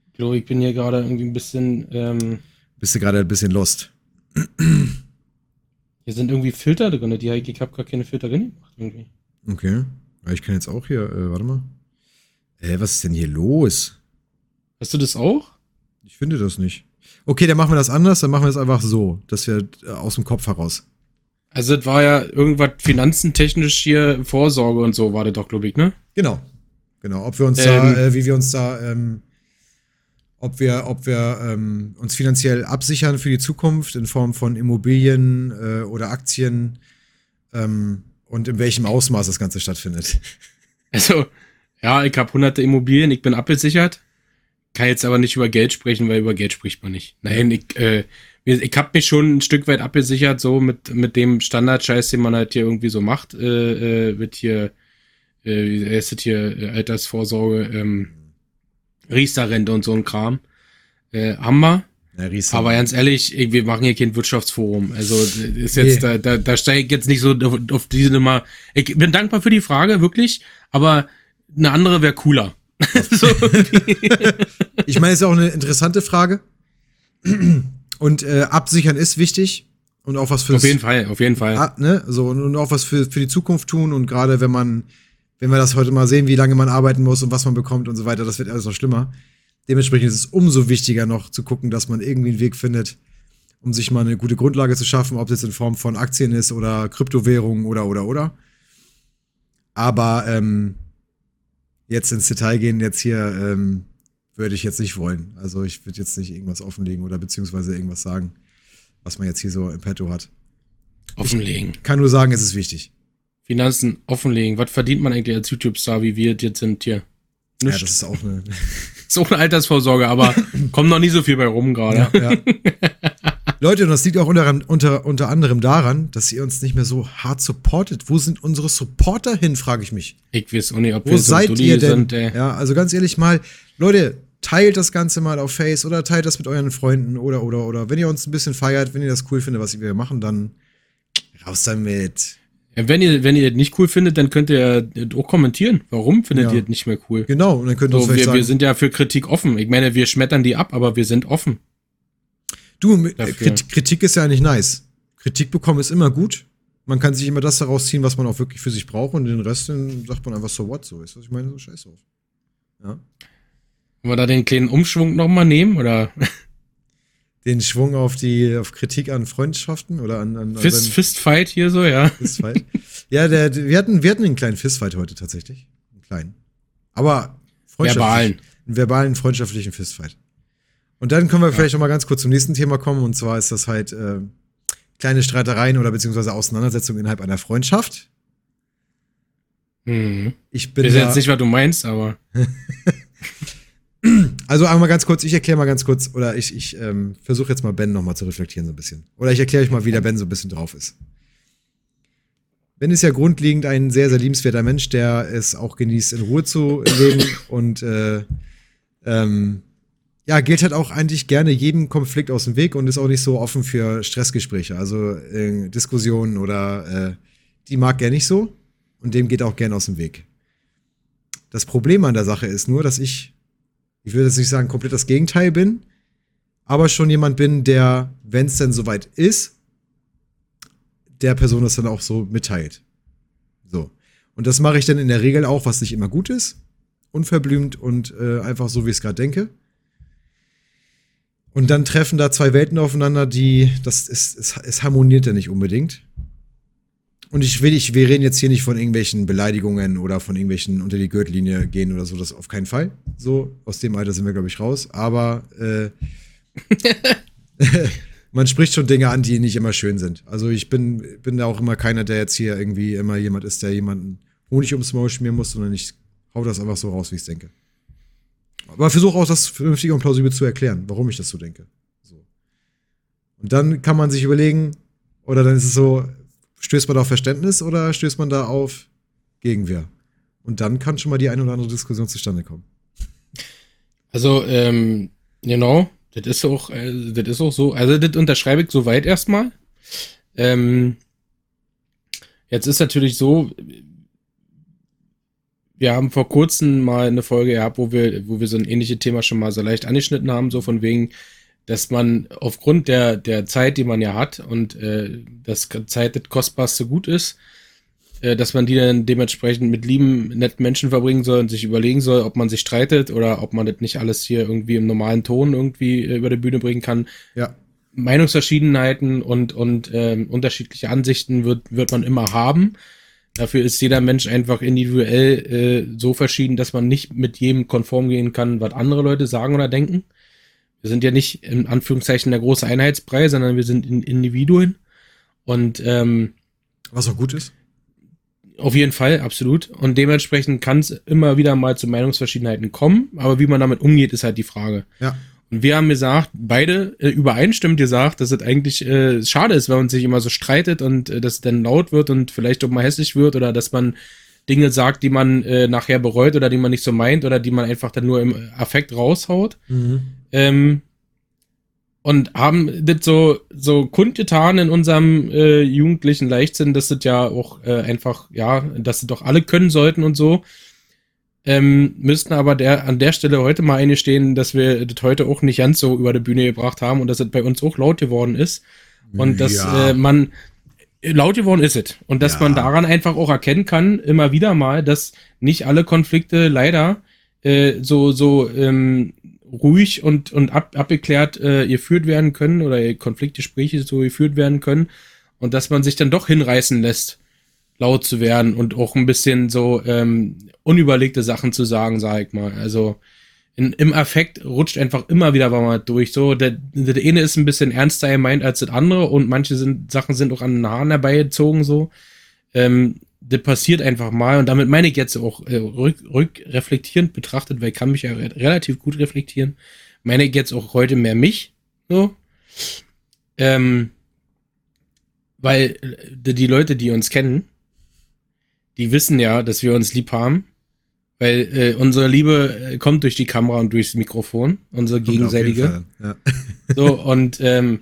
Ich glaube, ich bin hier gerade irgendwie ein bisschen. Ähm,
Bist du gerade ein bisschen lost?
Hier sind irgendwie Filter drin, die ich, ich habe gar keine Filter drin gemacht irgendwie.
Okay. Ich kann jetzt auch hier, äh, warte mal. Äh, was ist denn hier los?
Hast du das auch?
Ich finde das nicht. Okay, dann machen wir das anders, dann machen wir es einfach so, dass wir äh, aus dem Kopf heraus.
Also das war ja irgendwas finanzentechnisch hier Vorsorge und so war das doch, glaube ich, ne?
Genau. Genau. Ob wir uns ähm, da, äh, wie wir uns da, ähm, ob wir, ob wir ähm, uns finanziell absichern für die Zukunft in Form von Immobilien äh, oder Aktien ähm, und in welchem Ausmaß das Ganze stattfindet.
Also, ja, ich habe hunderte Immobilien, ich bin abgesichert. Kann jetzt aber nicht über Geld sprechen, weil über Geld spricht man nicht. Nein, ich, äh, ich habe mich schon ein Stück weit abgesichert, so mit, mit dem Standardscheiß, den man halt hier irgendwie so macht, äh, äh, wird hier, äh, wie heißt das hier, äh, Altersvorsorge, ähm, Riester-Rente und so ein Kram. Äh, haben wir. Ja, Aber ganz ehrlich, wir machen hier kein Wirtschaftsforum. Also ist jetzt, nee. da, da, da steige ich jetzt nicht so auf, auf diese Nummer. Ich bin dankbar für die Frage, wirklich, aber eine andere wäre cooler. so,
ich meine, ist auch eine interessante Frage. Und äh, absichern ist wichtig. Und auch was für
Auf jeden Fall, auf jeden Fall.
Ah, ne? so, und, und auch was für, für die Zukunft tun. Und gerade wenn man, wenn wir das heute mal sehen, wie lange man arbeiten muss und was man bekommt und so weiter, das wird alles noch schlimmer. Dementsprechend ist es umso wichtiger noch zu gucken, dass man irgendwie einen Weg findet, um sich mal eine gute Grundlage zu schaffen, ob es jetzt in Form von Aktien ist oder Kryptowährungen oder oder oder. Aber ähm, jetzt ins Detail gehen, jetzt hier ähm, würde ich jetzt nicht wollen. Also ich würde jetzt nicht irgendwas offenlegen oder beziehungsweise irgendwas sagen, was man jetzt hier so im Petto hat.
Offenlegen.
Ich kann nur sagen, es ist wichtig.
Finanzen offenlegen. Was verdient man eigentlich als YouTube-Star, wie wir jetzt sind hier?
Nichts. Ja, das ist auch eine.
ist auch eine Altersvorsorge, aber kommt noch nie so viel bei rum gerade. Ja, ja.
Leute, und das liegt auch unter, unter, unter anderem daran, dass ihr uns nicht mehr so hart supportet. Wo sind unsere Supporter hin, frage ich mich.
Ich weiß auch nicht, ob
Wo wir seid so ihr denn? Sind, ja, also ganz ehrlich mal, Leute, teilt das Ganze mal auf Face oder teilt das mit euren Freunden oder, oder, oder. Wenn ihr uns ein bisschen feiert, wenn ihr das cool findet, was wir machen, dann raus damit.
Wenn ihr, wenn ihr es nicht cool findet, dann könnt ihr auch kommentieren. Warum findet ja. ihr es nicht mehr cool?
Genau, und dann könnt
ihr so, wir, sagen, wir sind ja für Kritik offen. Ich meine, wir schmettern die ab, aber wir sind offen.
Du, dafür. Kritik ist ja eigentlich nice. Kritik bekommen ist immer gut. Man kann sich immer das daraus ziehen, was man auch wirklich für sich braucht und den Rest den sagt man einfach so what, so ist was ich meine, so scheiß auf. Ja.
Wollen wir da den kleinen Umschwung nochmal nehmen, oder?
Den Schwung auf die, auf Kritik an Freundschaften oder an, an
Fist, Fistfight hier so, ja.
Fistfight. ja, der, wir hatten, wir hatten einen kleinen Fistfight heute tatsächlich. Einen kleinen. Aber
verbalen.
Einen verbalen, freundschaftlichen Fistfight. Und dann können wir ja. vielleicht noch mal ganz kurz zum nächsten Thema kommen. Und zwar ist das halt äh, kleine Streitereien oder beziehungsweise Auseinandersetzungen innerhalb einer Freundschaft.
Mhm. Ich bin. Ich weiß jetzt nicht, was du meinst, aber.
also einmal ganz kurz, ich erkläre mal ganz kurz, oder ich, ich ähm, versuche jetzt mal Ben noch mal zu reflektieren so ein bisschen. Oder ich erkläre euch mal, wie der Ben so ein bisschen drauf ist. Ben ist ja grundlegend ein sehr, sehr liebenswerter Mensch, der es auch genießt, in Ruhe zu leben und äh, ähm, ja, geht halt auch eigentlich gerne jedem Konflikt aus dem Weg und ist auch nicht so offen für Stressgespräche, also äh, Diskussionen oder äh, die mag er nicht so und dem geht auch gern aus dem Weg. Das Problem an der Sache ist nur, dass ich, ich würde jetzt nicht sagen, komplett das Gegenteil bin, aber schon jemand bin, der, wenn es denn soweit ist, der Person das dann auch so mitteilt. So. Und das mache ich dann in der Regel auch, was nicht immer gut ist, unverblümt und äh, einfach so, wie ich es gerade denke. Und dann treffen da zwei Welten aufeinander, die, das ist, es, es harmoniert ja nicht unbedingt. Und ich will, ich, wir reden jetzt hier nicht von irgendwelchen Beleidigungen oder von irgendwelchen unter die Gürtellinie gehen oder so, das auf keinen Fall. So, aus dem Alter sind wir, glaube ich, raus. Aber äh, man spricht schon Dinge an, die nicht immer schön sind. Also ich bin, bin da auch immer keiner, der jetzt hier irgendwie immer jemand ist, der jemanden Honig ums Maul schmieren muss, sondern ich hau das einfach so raus, wie ich denke. Aber versuche auch das vernünftig und plausibel zu erklären, warum ich das so denke. So. Und dann kann man sich überlegen, oder dann ist es so, stößt man da auf Verständnis oder stößt man da auf Gegenwehr? Und dann kann schon mal die eine oder andere Diskussion zustande kommen.
Also, ähm, genau, das ist auch, äh, das ist auch so, also das unterschreibe ich soweit erstmal. Ähm, jetzt ist natürlich so, wir haben vor kurzem mal eine Folge gehabt, wo wir, wo wir so ein ähnliches Thema schon mal so leicht angeschnitten haben, so von wegen, dass man aufgrund der, der Zeit, die man ja hat und äh, dass Zeit das kostbarste Gut ist, äh, dass man die dann dementsprechend mit lieben, netten Menschen verbringen soll und sich überlegen soll, ob man sich streitet oder ob man das nicht alles hier irgendwie im normalen Ton irgendwie äh, über die Bühne bringen kann.
Ja.
Meinungsverschiedenheiten und, und ähm, unterschiedliche Ansichten wird, wird man immer haben. Dafür ist jeder Mensch einfach individuell äh, so verschieden, dass man nicht mit jedem konform gehen kann, was andere Leute sagen oder denken. Wir sind ja nicht in Anführungszeichen der große Einheitsbrei, sondern wir sind in Individuen. Und ähm,
was auch gut ist.
Auf jeden Fall, absolut. Und dementsprechend kann es immer wieder mal zu Meinungsverschiedenheiten kommen, aber wie man damit umgeht, ist halt die Frage.
Ja.
Und wir haben gesagt, beide äh, übereinstimmend gesagt, dass es eigentlich äh, schade ist, wenn man sich immer so streitet und äh, dass es dann laut wird und vielleicht auch mal hässlich wird oder dass man Dinge sagt, die man äh, nachher bereut oder die man nicht so meint oder die man einfach dann nur im Affekt raushaut. Mhm. Ähm, und haben das so, so kundgetan in unserem äh, jugendlichen Leichtsinn, dass das ja auch äh, einfach, ja, dass das doch alle können sollten und so ähm, müssten aber der, an der Stelle heute mal eingestehen, dass wir das heute auch nicht ganz so über die Bühne gebracht haben und dass es bei uns auch laut geworden ist. Und dass ja. äh, man laut geworden ist es. Und dass ja. man daran einfach auch erkennen kann, immer wieder mal, dass nicht alle Konflikte leider äh, so, so ähm, ruhig und, und ab, abgeklärt äh, geführt werden können oder Konfliktgespräche so geführt werden können und dass man sich dann doch hinreißen lässt, laut zu werden und auch ein bisschen so ähm, unüberlegte Sachen zu sagen, sag ich mal. Also in, im Affekt rutscht einfach immer wieder mal durch. So, der, der eine ist ein bisschen ernster gemeint als das andere und manche sind, Sachen sind auch an den Haaren herbeigezogen, so. Ähm, das passiert einfach mal und damit meine ich jetzt auch äh, rück, rückreflektierend betrachtet, weil ich kann mich ja re relativ gut reflektieren, meine ich jetzt auch heute mehr mich, so. Ähm, weil äh, die Leute, die uns kennen, die wissen ja, dass wir uns lieb haben weil äh, unsere Liebe äh, kommt durch die Kamera und durchs Mikrofon, unsere kommt gegenseitige. Ja. So, und ähm,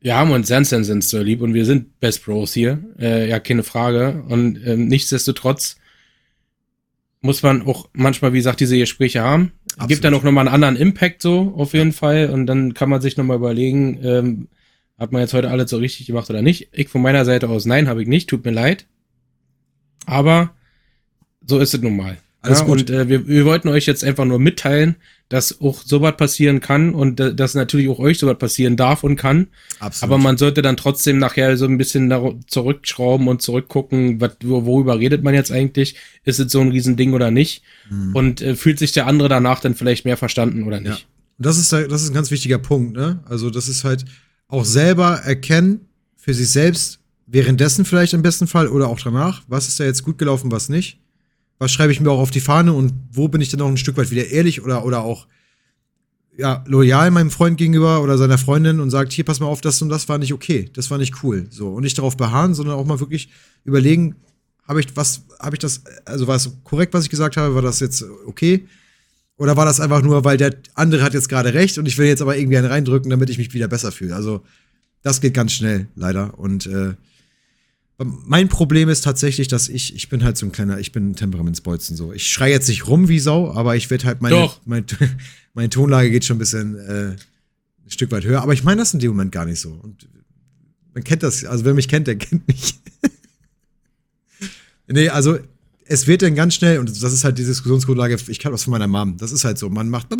wir haben uns ganz, ganz, ganz so lieb und wir sind Best Bros hier. Äh, ja, keine Frage. Und ähm, nichtsdestotrotz muss man auch manchmal, wie gesagt, diese Gespräche haben. Absolut. Gibt dann auch nochmal einen anderen Impact so, auf jeden ja. Fall. Und dann kann man sich nochmal überlegen, ähm, hat man jetzt heute alles so richtig gemacht oder nicht? Ich von meiner Seite aus, nein, habe ich nicht, tut mir leid. Aber so ist es nun mal. Alles ja, gut. Und äh, wir, wir wollten euch jetzt einfach nur mitteilen, dass auch sowas passieren kann und äh, dass natürlich auch euch sowas passieren darf und kann. Absolut. Aber man sollte dann trotzdem nachher so ein bisschen zurückschrauben und zurückgucken, wat, worüber redet man jetzt eigentlich? Ist es so ein Riesending oder nicht? Mhm. Und äh, fühlt sich der andere danach dann vielleicht mehr verstanden oder nicht? Ja.
Das ist, das ist ein ganz wichtiger Punkt, ne? Also, das ist halt auch selber erkennen für sich selbst, währenddessen vielleicht im besten Fall oder auch danach, was ist da jetzt gut gelaufen, was nicht was schreibe ich mir auch auf die Fahne und wo bin ich dann auch ein Stück weit wieder ehrlich oder, oder auch ja, loyal meinem Freund gegenüber oder seiner Freundin und sagt, hier, pass mal auf, das und das war nicht okay, das war nicht cool. So. Und nicht darauf beharren, sondern auch mal wirklich überlegen, habe ich was, habe ich das, also war es korrekt, was ich gesagt habe, war das jetzt okay? Oder war das einfach nur, weil der andere hat jetzt gerade recht und ich will jetzt aber irgendwie einen reindrücken, damit ich mich wieder besser fühle? Also, das geht ganz schnell, leider. Und äh, mein Problem ist tatsächlich, dass ich, ich bin halt so ein kleiner, ich bin ein Temperamentsbolzen so. Ich schreie jetzt nicht rum wie Sau, aber ich werde halt meine, Doch. mein, meine Tonlage geht schon ein bisschen äh, ein Stück weit höher. Aber ich meine das in dem Moment gar nicht so. Und man kennt das, also wer mich kennt, der kennt mich. nee, also es wird dann ganz schnell, und das ist halt die Diskussionsgrundlage, ich kann was von meiner Mom. Das ist halt so. Man macht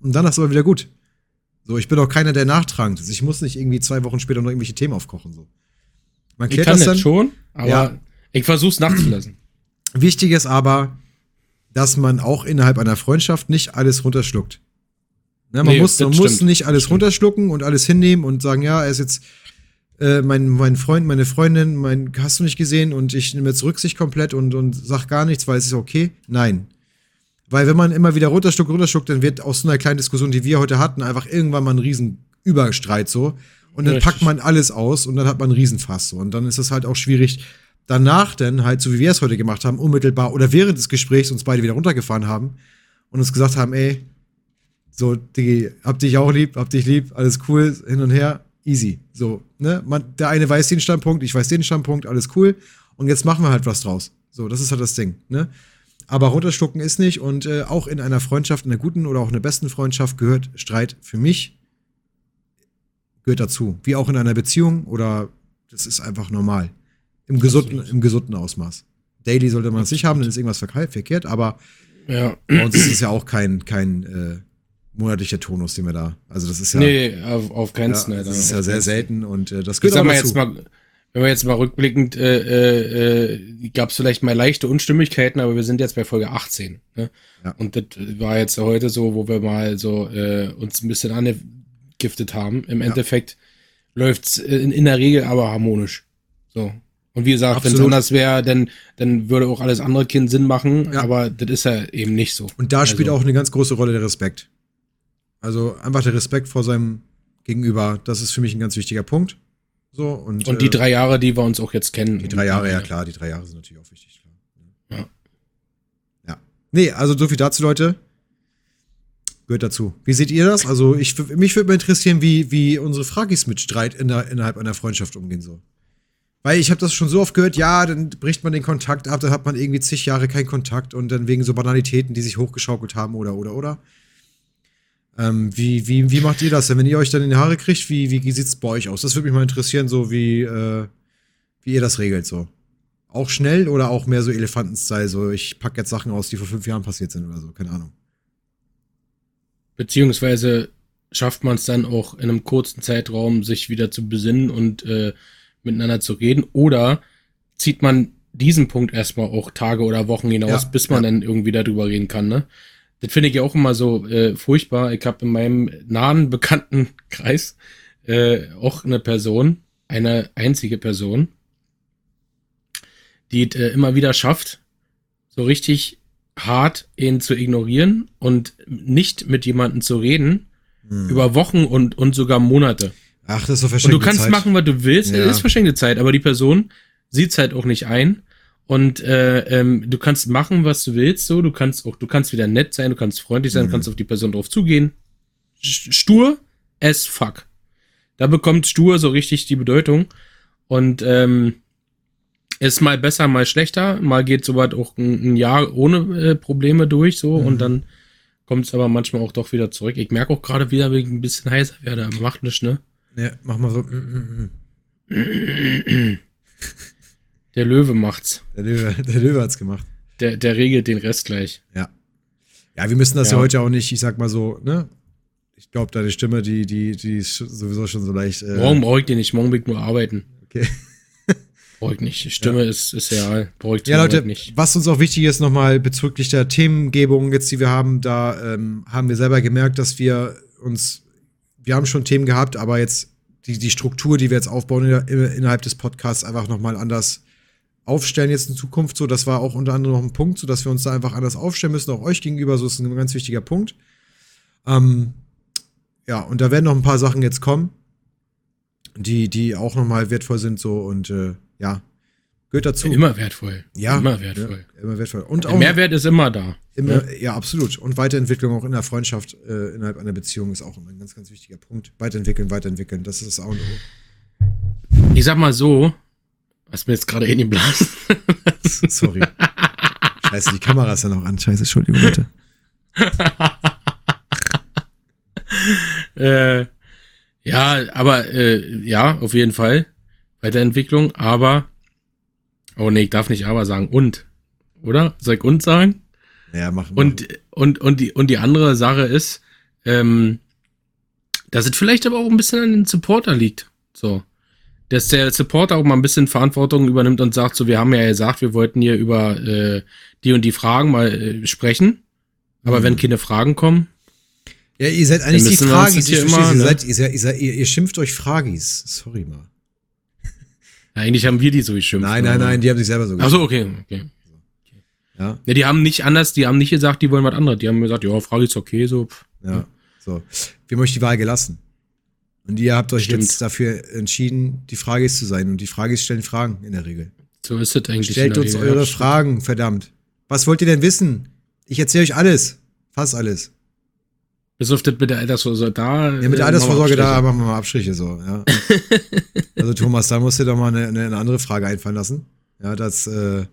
und dann ist es aber wieder gut. So, ich bin auch keiner, der nachtragend ist. Ich muss nicht irgendwie zwei Wochen später noch irgendwelche Themen aufkochen. So.
Man ich kann das dann, schon, aber ja. ich versuch's nachzulassen.
Wichtig ist aber, dass man auch innerhalb einer Freundschaft nicht alles runterschluckt. Ne, man nee, muss, man muss nicht alles runterschlucken und alles hinnehmen und sagen, ja, er ist jetzt äh, mein, mein Freund, meine Freundin, mein, hast du nicht gesehen und ich nehme jetzt Rücksicht komplett und, und sag gar nichts, weil es ist okay. Nein. Weil wenn man immer wieder runterschluckt, runterschluckt, dann wird aus so einer kleinen Diskussion, die wir heute hatten, einfach irgendwann mal ein riesen Überstreit so. Und dann Richtig. packt man alles aus und dann hat man einen Riesenfass. Und dann ist es halt auch schwierig, danach dann halt, so wie wir es heute gemacht haben, unmittelbar oder während des Gesprächs uns beide wieder runtergefahren haben und uns gesagt haben, ey, so, Digi, hab dich auch lieb, hab dich lieb, alles cool, hin und her, easy. So, ne? Man, der eine weiß den Standpunkt, ich weiß den Standpunkt, alles cool. Und jetzt machen wir halt was draus. So, das ist halt das Ding, ne? Aber runterschlucken ist nicht und äh, auch in einer Freundschaft, in einer guten oder auch einer besten Freundschaft gehört Streit für mich gehört dazu. Wie auch in einer Beziehung oder das ist einfach normal. Im gesunden, im gesunden Ausmaß. Daily sollte man es nicht haben, dann ist irgendwas verkehrt, aber ja. bei uns ist es ja auch kein, kein äh, monatlicher Tonus, den wir da. Also das ist ja.
Nee, auf, auf keinen Fall.
Ja, das ist ja sehr selten und äh, das
gehört ich sag mal jetzt mal, wenn wir jetzt mal rückblickend, äh, äh, gab es vielleicht mal leichte Unstimmigkeiten, aber wir sind jetzt bei Folge 18. Ne? Ja. Und das war jetzt heute so, wo wir mal so äh, uns ein bisschen an abgiftet haben. Im ja. Endeffekt läuft's in, in der Regel aber harmonisch. So. Und wie gesagt, wenn es anders wäre, dann, dann würde auch alles andere Kind Sinn machen, ja. aber das ist ja eben nicht so.
Und da spielt also. auch eine ganz große Rolle der Respekt. Also einfach der Respekt vor seinem Gegenüber, das ist für mich ein ganz wichtiger Punkt. So, und,
und die äh, drei Jahre, die wir uns auch jetzt kennen.
Die drei Jahre, ja klar, die drei Jahre sind natürlich auch wichtig. Klar. Ja. Ja. Nee, also so viel dazu, Leute gehört dazu. Wie seht ihr das? Also, ich, mich würde mal interessieren, wie, wie unsere Fragis mit Streit in der, innerhalb einer Freundschaft umgehen so. Weil ich habe das schon so oft gehört, ja, dann bricht man den Kontakt ab, dann hat man irgendwie zig Jahre keinen Kontakt und dann wegen so Banalitäten, die sich hochgeschaukelt haben oder, oder, oder. Ähm, wie, wie, wie macht ihr das denn, wenn ihr euch dann in die Haare kriegt? Wie, wie sieht's bei euch aus? Das würde mich mal interessieren, so wie, äh, wie ihr das regelt, so. Auch schnell oder auch mehr so Elefantenstyle, so ich pack jetzt Sachen aus, die vor fünf Jahren passiert sind oder so, keine Ahnung.
Beziehungsweise schafft man es dann auch in einem kurzen Zeitraum, sich wieder zu besinnen und äh, miteinander zu reden? Oder zieht man diesen Punkt erstmal auch Tage oder Wochen hinaus,
Ja,
bis man
ja.
dann irgendwie darüber reden kann, ne? Das finde ich ja auch immer so äh, furchtbar. Ich habe in meinem nahen bekannten Kreis äh, auch eine Person, eine einzige Person, die es äh, immer wieder schafft, so richtig hart ihn zu ignorieren und nicht mit jemandem zu reden,
Hm.
über Wochen und, und sogar Monate.
Ach, das ist so
Und
verschenkte
du kannst
Zeit.
machen, was du willst,
Ja.
es ist verschenkte Zeit, aber die Person sieht's halt auch nicht ein. Und äh, ähm, du kannst machen, was du willst, so, du kannst auch, du kannst wieder nett sein, du kannst freundlich sein,
Mhm.
du kannst auf die Person drauf zugehen. Stur as fuck. Da bekommt stur so richtig die Bedeutung. Und ähm, ist mal besser, mal schlechter. Mal geht sowas auch ein, ein Jahr ohne äh, Probleme durch, so,
Mhm.
und dann kommt es aber manchmal auch doch wieder zurück. Ich merke auch gerade wieder, wie ich ein bisschen heißer werde, aber macht nichts, ne?
Ja, mach mal so.
Der Löwe macht's.
Der Löwe, der Löwe hat's gemacht.
Der, der regelt den Rest gleich.
Ja, wir müssen das ja,
Ja.
heute auch nicht, ich sag mal so, ne? Ich glaube, deine Stimme, die, die, die ist sowieso schon so leicht. Äh,
Morgen brauche ich den nicht, morgen will ich nur arbeiten.
Okay.
Brauche ich nicht. Die Stimme ist, ist real. Brauche ich
Ja, Leute,
nicht.
was uns auch wichtig ist, nochmal bezüglich der Themengebung jetzt, die wir haben, da ähm, haben wir selber gemerkt, dass wir uns, wir haben schon Themen gehabt, aber jetzt die, die Struktur, die wir jetzt aufbauen innerhalb des Podcasts, einfach nochmal anders aufstellen jetzt in Zukunft. So, das war auch unter anderem noch ein Punkt, so dass wir uns da einfach anders aufstellen müssen, auch euch gegenüber. So ist ein ganz wichtiger Punkt. Ähm, ja, und da werden noch ein paar Sachen jetzt kommen, die, die auch nochmal wertvoll sind, so und äh, ja, gehört dazu.
Immer wertvoll.
Ja.
Immer wertvoll.
Ja, immer wertvoll. Und auch
Mehrwert ist immer da.
immer, ja. absolut. Und Weiterentwicklung auch in der Freundschaft, äh, innerhalb einer Beziehung ist auch immer ein ganz, ganz wichtiger Punkt. Weiterentwickeln, weiterentwickeln. Das ist auch
Ich sag mal so, was mir jetzt gerade in den Blasen.
Sorry. Scheiße, die Kamera ist ja noch an. Scheiße, Entschuldigung, bitte.
äh, ja, aber äh, ja, auf jeden Fall. Weiterentwicklung, aber. Oh nee, ich darf nicht aber sagen. Und. Oder? Soll ich und sagen?
Ja, machen
Und, und, und, die, und die andere Sache ist, ähm, dass es vielleicht aber auch ein bisschen an den Supporter liegt. So. Dass der Supporter auch mal ein bisschen Verantwortung übernimmt und sagt, so, wir haben ja gesagt, wir wollten hier über äh, die und die Fragen mal äh, sprechen. Aber
Mhm.
wenn keine Fragen kommen,
Ja, ihr seid eigentlich die Fragis. Ich verstehe,
immer,
ihr,
ne?
seid, ihr, ihr, ihr schimpft euch Fragis. Sorry mal.
Eigentlich haben wir die so geschimpft.
Nein, nein, nein, die haben sich selber so
Ach so, okay, okay.
Ja,
Ja, die haben nicht anders, die haben nicht gesagt, die wollen was anderes. Die haben gesagt, ja, Frage ist okay, so.
ja. So. Wir haben euch die Wahl gelassen. Und ihr habt euch
Stimmt.
jetzt dafür entschieden, die Fragis zu sein. Und die Fragis stellen Fragen in der Regel.
So ist es eigentlich.
Stellt uns
Regel.
eure Fragen, verdammt. Was wollt ihr denn wissen? Ich erzähle euch alles. Fast alles.
Bis auf das mit der Altersvorsorge da.
Ja, mit der
äh,
Altersvorsorge, da machen wir mal Abstriche so, ja. also Thomas, da musst du doch mal eine, eine, andere Frage einfallen lassen. Ja, das, äh,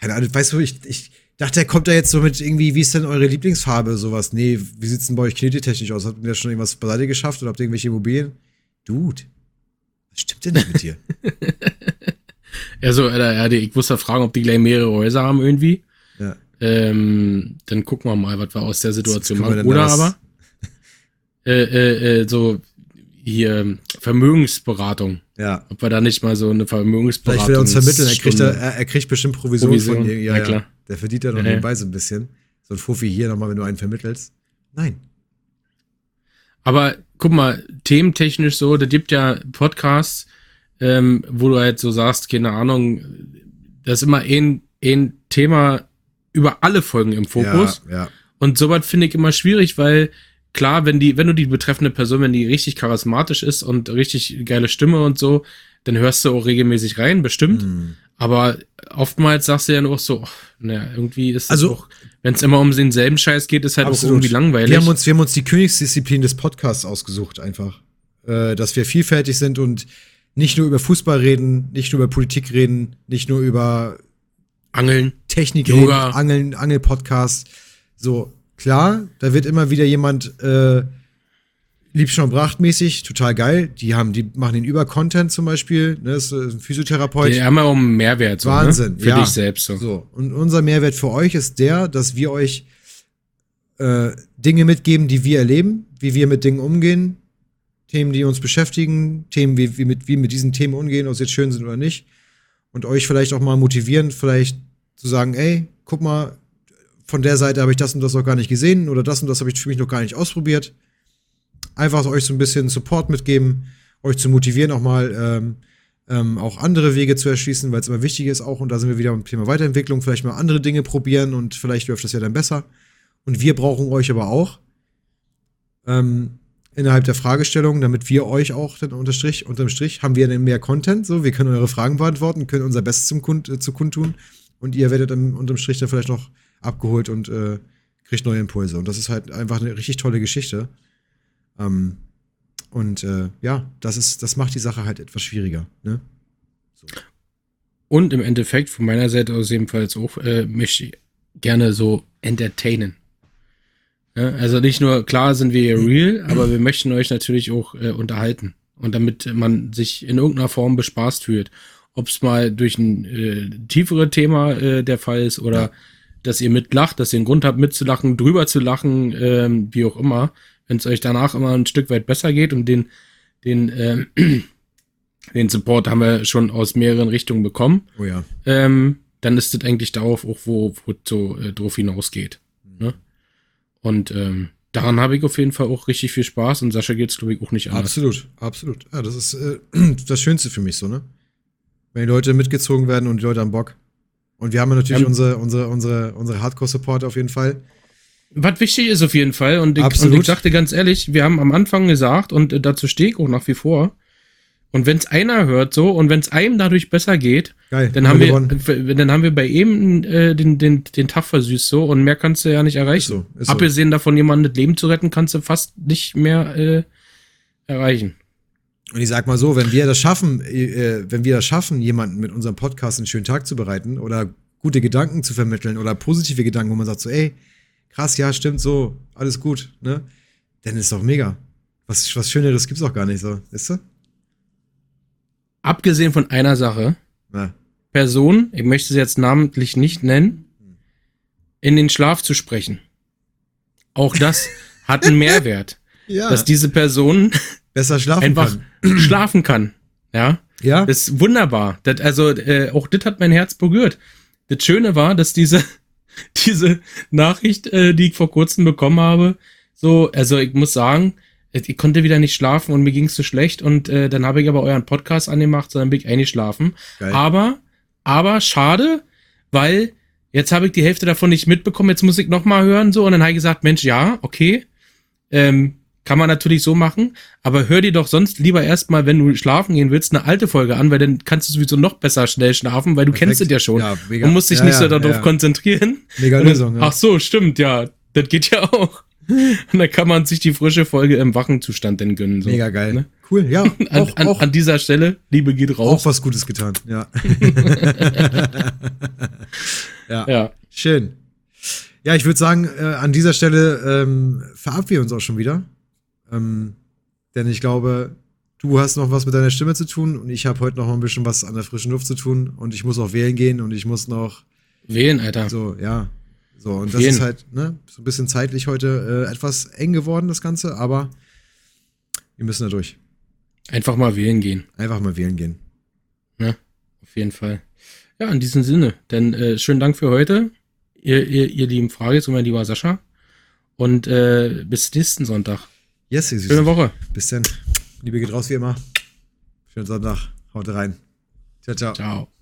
keine Ahnung, weißt du, ich, ich dachte, er kommt da jetzt so mit irgendwie, wie ist denn eure Lieblingsfarbe, sowas? Nee, wie sieht's denn bei euch knetitechnisch aus? Habt ihr schon irgendwas beiseite geschafft oder habt ihr irgendwelche Immobilien? Dude, was stimmt denn nicht mit dir?
Ja, so, Alter, ja, ich muss da fragen, ob die gleich mehrere Häuser haben irgendwie. Ähm, dann gucken wir mal, was wir aus der Situation machen. Oder aber äh, äh, äh, so hier Vermögensberatung.
Ja.
Ob wir da nicht mal so eine Vermögensberatung.
Vielleicht will er uns vermitteln, er kriegt, da, er, er kriegt bestimmt Provision,
Provision,
von ihr. Ja, ja.
klar.
Der verdient ja noch
Ja,
nebenbei so ein bisschen. So ein Fuffi hier nochmal, wenn du einen vermittelst. Nein.
Aber guck mal, thementechnisch so, da gibt ja Podcasts, ähm, wo du halt so sagst, keine Ahnung, das ist immer ein, ein Thema über alle Folgen im Fokus.
Ja, ja.
Und sowas finde ich immer schwierig, weil klar, wenn die, wenn du die betreffende Person, wenn die richtig charismatisch ist und richtig geile Stimme und so, dann hörst du auch regelmäßig rein, bestimmt.
Hm.
Aber oftmals sagst du ja auch so, oh, naja, irgendwie ist es
Also-
auch, wenn es immer um denselben Scheiß geht, ist halt auch
Absolut.
irgendwie langweilig.
Wir haben, uns, wir haben uns die Königsdisziplin des Podcasts ausgesucht, einfach. Äh, dass wir vielfältig sind und nicht nur über Fußball reden, nicht nur über Politik reden, nicht nur über
Angeln.
Technik
Yoga.
Angeln, Angel-Podcast. So, klar, da wird immer wieder jemand äh, Liebschau und Bracht-mäßig, total geil. Die haben, die machen den über Content zum Beispiel, ne, ist ein Physiotherapeut.
Die haben ja auch einen Mehrwert. So,
Wahnsinn,
Ne? Für
ja.
dich selbst. So.
So, und unser Mehrwert für euch ist der, dass wir euch äh, Dinge mitgeben, die wir erleben, wie wir mit Dingen umgehen, Themen, die uns beschäftigen, Themen, wie, wie, mit, wie mit diesen Themen umgehen, ob sie jetzt schön sind oder nicht. Und euch vielleicht auch mal motivieren, vielleicht zu sagen, ey, guck mal, von der Seite habe ich das und das noch gar nicht gesehen oder das und das habe ich für mich noch gar nicht ausprobiert. Einfach euch so ein bisschen Support mitgeben, euch zu motivieren, auch mal ähm, ähm, auch andere Wege zu erschließen, weil es immer wichtig ist auch, und da sind wir wieder beim Thema Weiterentwicklung, vielleicht mal andere Dinge probieren und vielleicht läuft das ja dann besser. Und wir brauchen euch aber auch ähm, innerhalb der Fragestellung, damit wir euch auch dann unter Strich, unterm Strich haben wir dann mehr Content, so, wir können eure Fragen beantworten, können unser Bestes zum Kund, äh, zu kundtun und ihr werdet dann unterm Strich dann vielleicht noch abgeholt und äh, kriegt neue Impulse. Und das ist halt einfach eine richtig tolle Geschichte. Ähm, und äh, ja, das ist, das macht die Sache halt etwas schwieriger. Ne?
So. Und im Endeffekt von meiner Seite aus ebenfalls auch äh, möchte ich gerne so entertainen. Ja, also nicht nur klar sind wir hier real, aber wir möchten euch natürlich auch äh, unterhalten und damit man sich in irgendeiner Form bespaßt fühlt. Ob es mal durch ein äh, tiefere Thema äh, der Fall ist oder ja. dass ihr mitlacht, dass ihr einen Grund habt mitzulachen, drüber zu lachen, ähm, wie auch immer wenn es euch danach immer ein Stück weit besser geht und den, den, äh, den Support haben wir schon aus mehreren Richtungen bekommen.
Oh ja.
Ähm, dann ist das eigentlich darauf auch, wo, wo so äh, drauf hinausgeht. Mhm. Ne? Und ähm, daran habe ich auf jeden Fall auch richtig viel Spaß und Sascha geht es, glaube ich, auch nicht
anders. Absolut, absolut. Ja, das ist äh, das Schönste für mich so, ne? Wenn die Leute mitgezogen werden und die Leute haben Bock. Und wir haben ja natürlich ähm, unsere, unsere, unsere, unsere Hardcore-Support auf jeden Fall.
Was wichtig ist auf jeden Fall, und ich, und ich dachte ganz ehrlich, wir haben am Anfang gesagt, und äh, dazu stehe ich auch nach wie vor, und wenn es einer hört so, und wenn es einem dadurch besser geht, Geil, dann, haben wir, dann haben wir bei ihm äh, den, den, den Tag versüßt so, und mehr kannst du ja nicht erreichen. Ist so, ist Abgesehen so. davon, jemandem das Leben zu retten, kannst du fast nicht mehr äh, erreichen.
Und ich sag mal so, wenn wir das schaffen, äh, wenn wir das schaffen, jemanden mit unserem Podcast einen schönen Tag zu bereiten oder gute Gedanken zu vermitteln oder positive Gedanken, wo man sagt so, ey, krass, ja, stimmt, so, alles gut, ne? Dann ist doch mega. Was, was Schöneres gibt's auch gar nicht so, weißt du?
Abgesehen von einer Sache.
Ja.
Person, ich möchte sie jetzt namentlich nicht nennen, in den Schlaf zu sprechen. Auch das hat einen Mehrwert. Ja. Dass diese Person
besser schlafen
einfach
kann.
schlafen kann. Ja.
Ja.
Das ist wunderbar. Das, also, äh, auch das hat mein Herz berührt. Das Schöne war, dass diese, diese Nachricht, äh, die ich vor kurzem bekommen habe. So, also ich muss sagen, ich konnte wieder nicht schlafen und mir ging es so schlecht und äh, dann habe ich aber euren Podcast angemacht, so dann bin ich eingeschlafen. Geil. Aber, aber schade, weil jetzt habe ich die Hälfte davon nicht mitbekommen, jetzt muss ich nochmal hören so und dann habe ich gesagt, Mensch, ja, okay, ähm, kann man natürlich so machen, aber hör dir doch sonst lieber erstmal, wenn du schlafen gehen willst, eine alte Folge an, weil dann kannst du sowieso noch besser schnell schlafen, weil du Perfekt. kennst es ja schon. Ja, mega. Und musst dich ja, nicht so darauf ja. konzentrieren.
Mega Lösung, ja.
Ach so, stimmt, ja. Das geht ja auch. Und dann kann man sich die frische Folge im wachen Zustand dann gönnen. So.
Mega geil. Ne? Cool, ja.
Auch, an, auch, an, dieser Stelle, Liebe geht raus.
Auch was Gutes getan, ja. ja.
ja.
Schön. Ja, ich würde sagen, äh, an dieser Stelle ähm, verabschieden wir uns auch schon wieder. Ähm, denn ich glaube, du hast noch was mit deiner Stimme zu tun und ich habe heute noch mal ein bisschen was an der frischen Luft zu tun und ich muss auch wählen gehen und ich muss noch.
Wählen, Alter.
So, ja. So, und das wählen. ist halt, ne, so ein bisschen zeitlich heute äh, etwas eng geworden, das Ganze, aber wir müssen da durch.
Einfach mal wählen gehen.
Einfach mal wählen gehen.
Ja, auf jeden Fall. Ja, in diesem Sinne. Denn äh, schönen Dank für heute. Ihr, ihr, ihr lieben Frage, mein lieber Sascha. Und äh, bis nächsten Sonntag.
Yes,
yes, Schöne Woche.
Bis dann. Liebe geht raus wie immer. Schönen Sonntag. Haut rein. Ciao, ciao.
Ciao.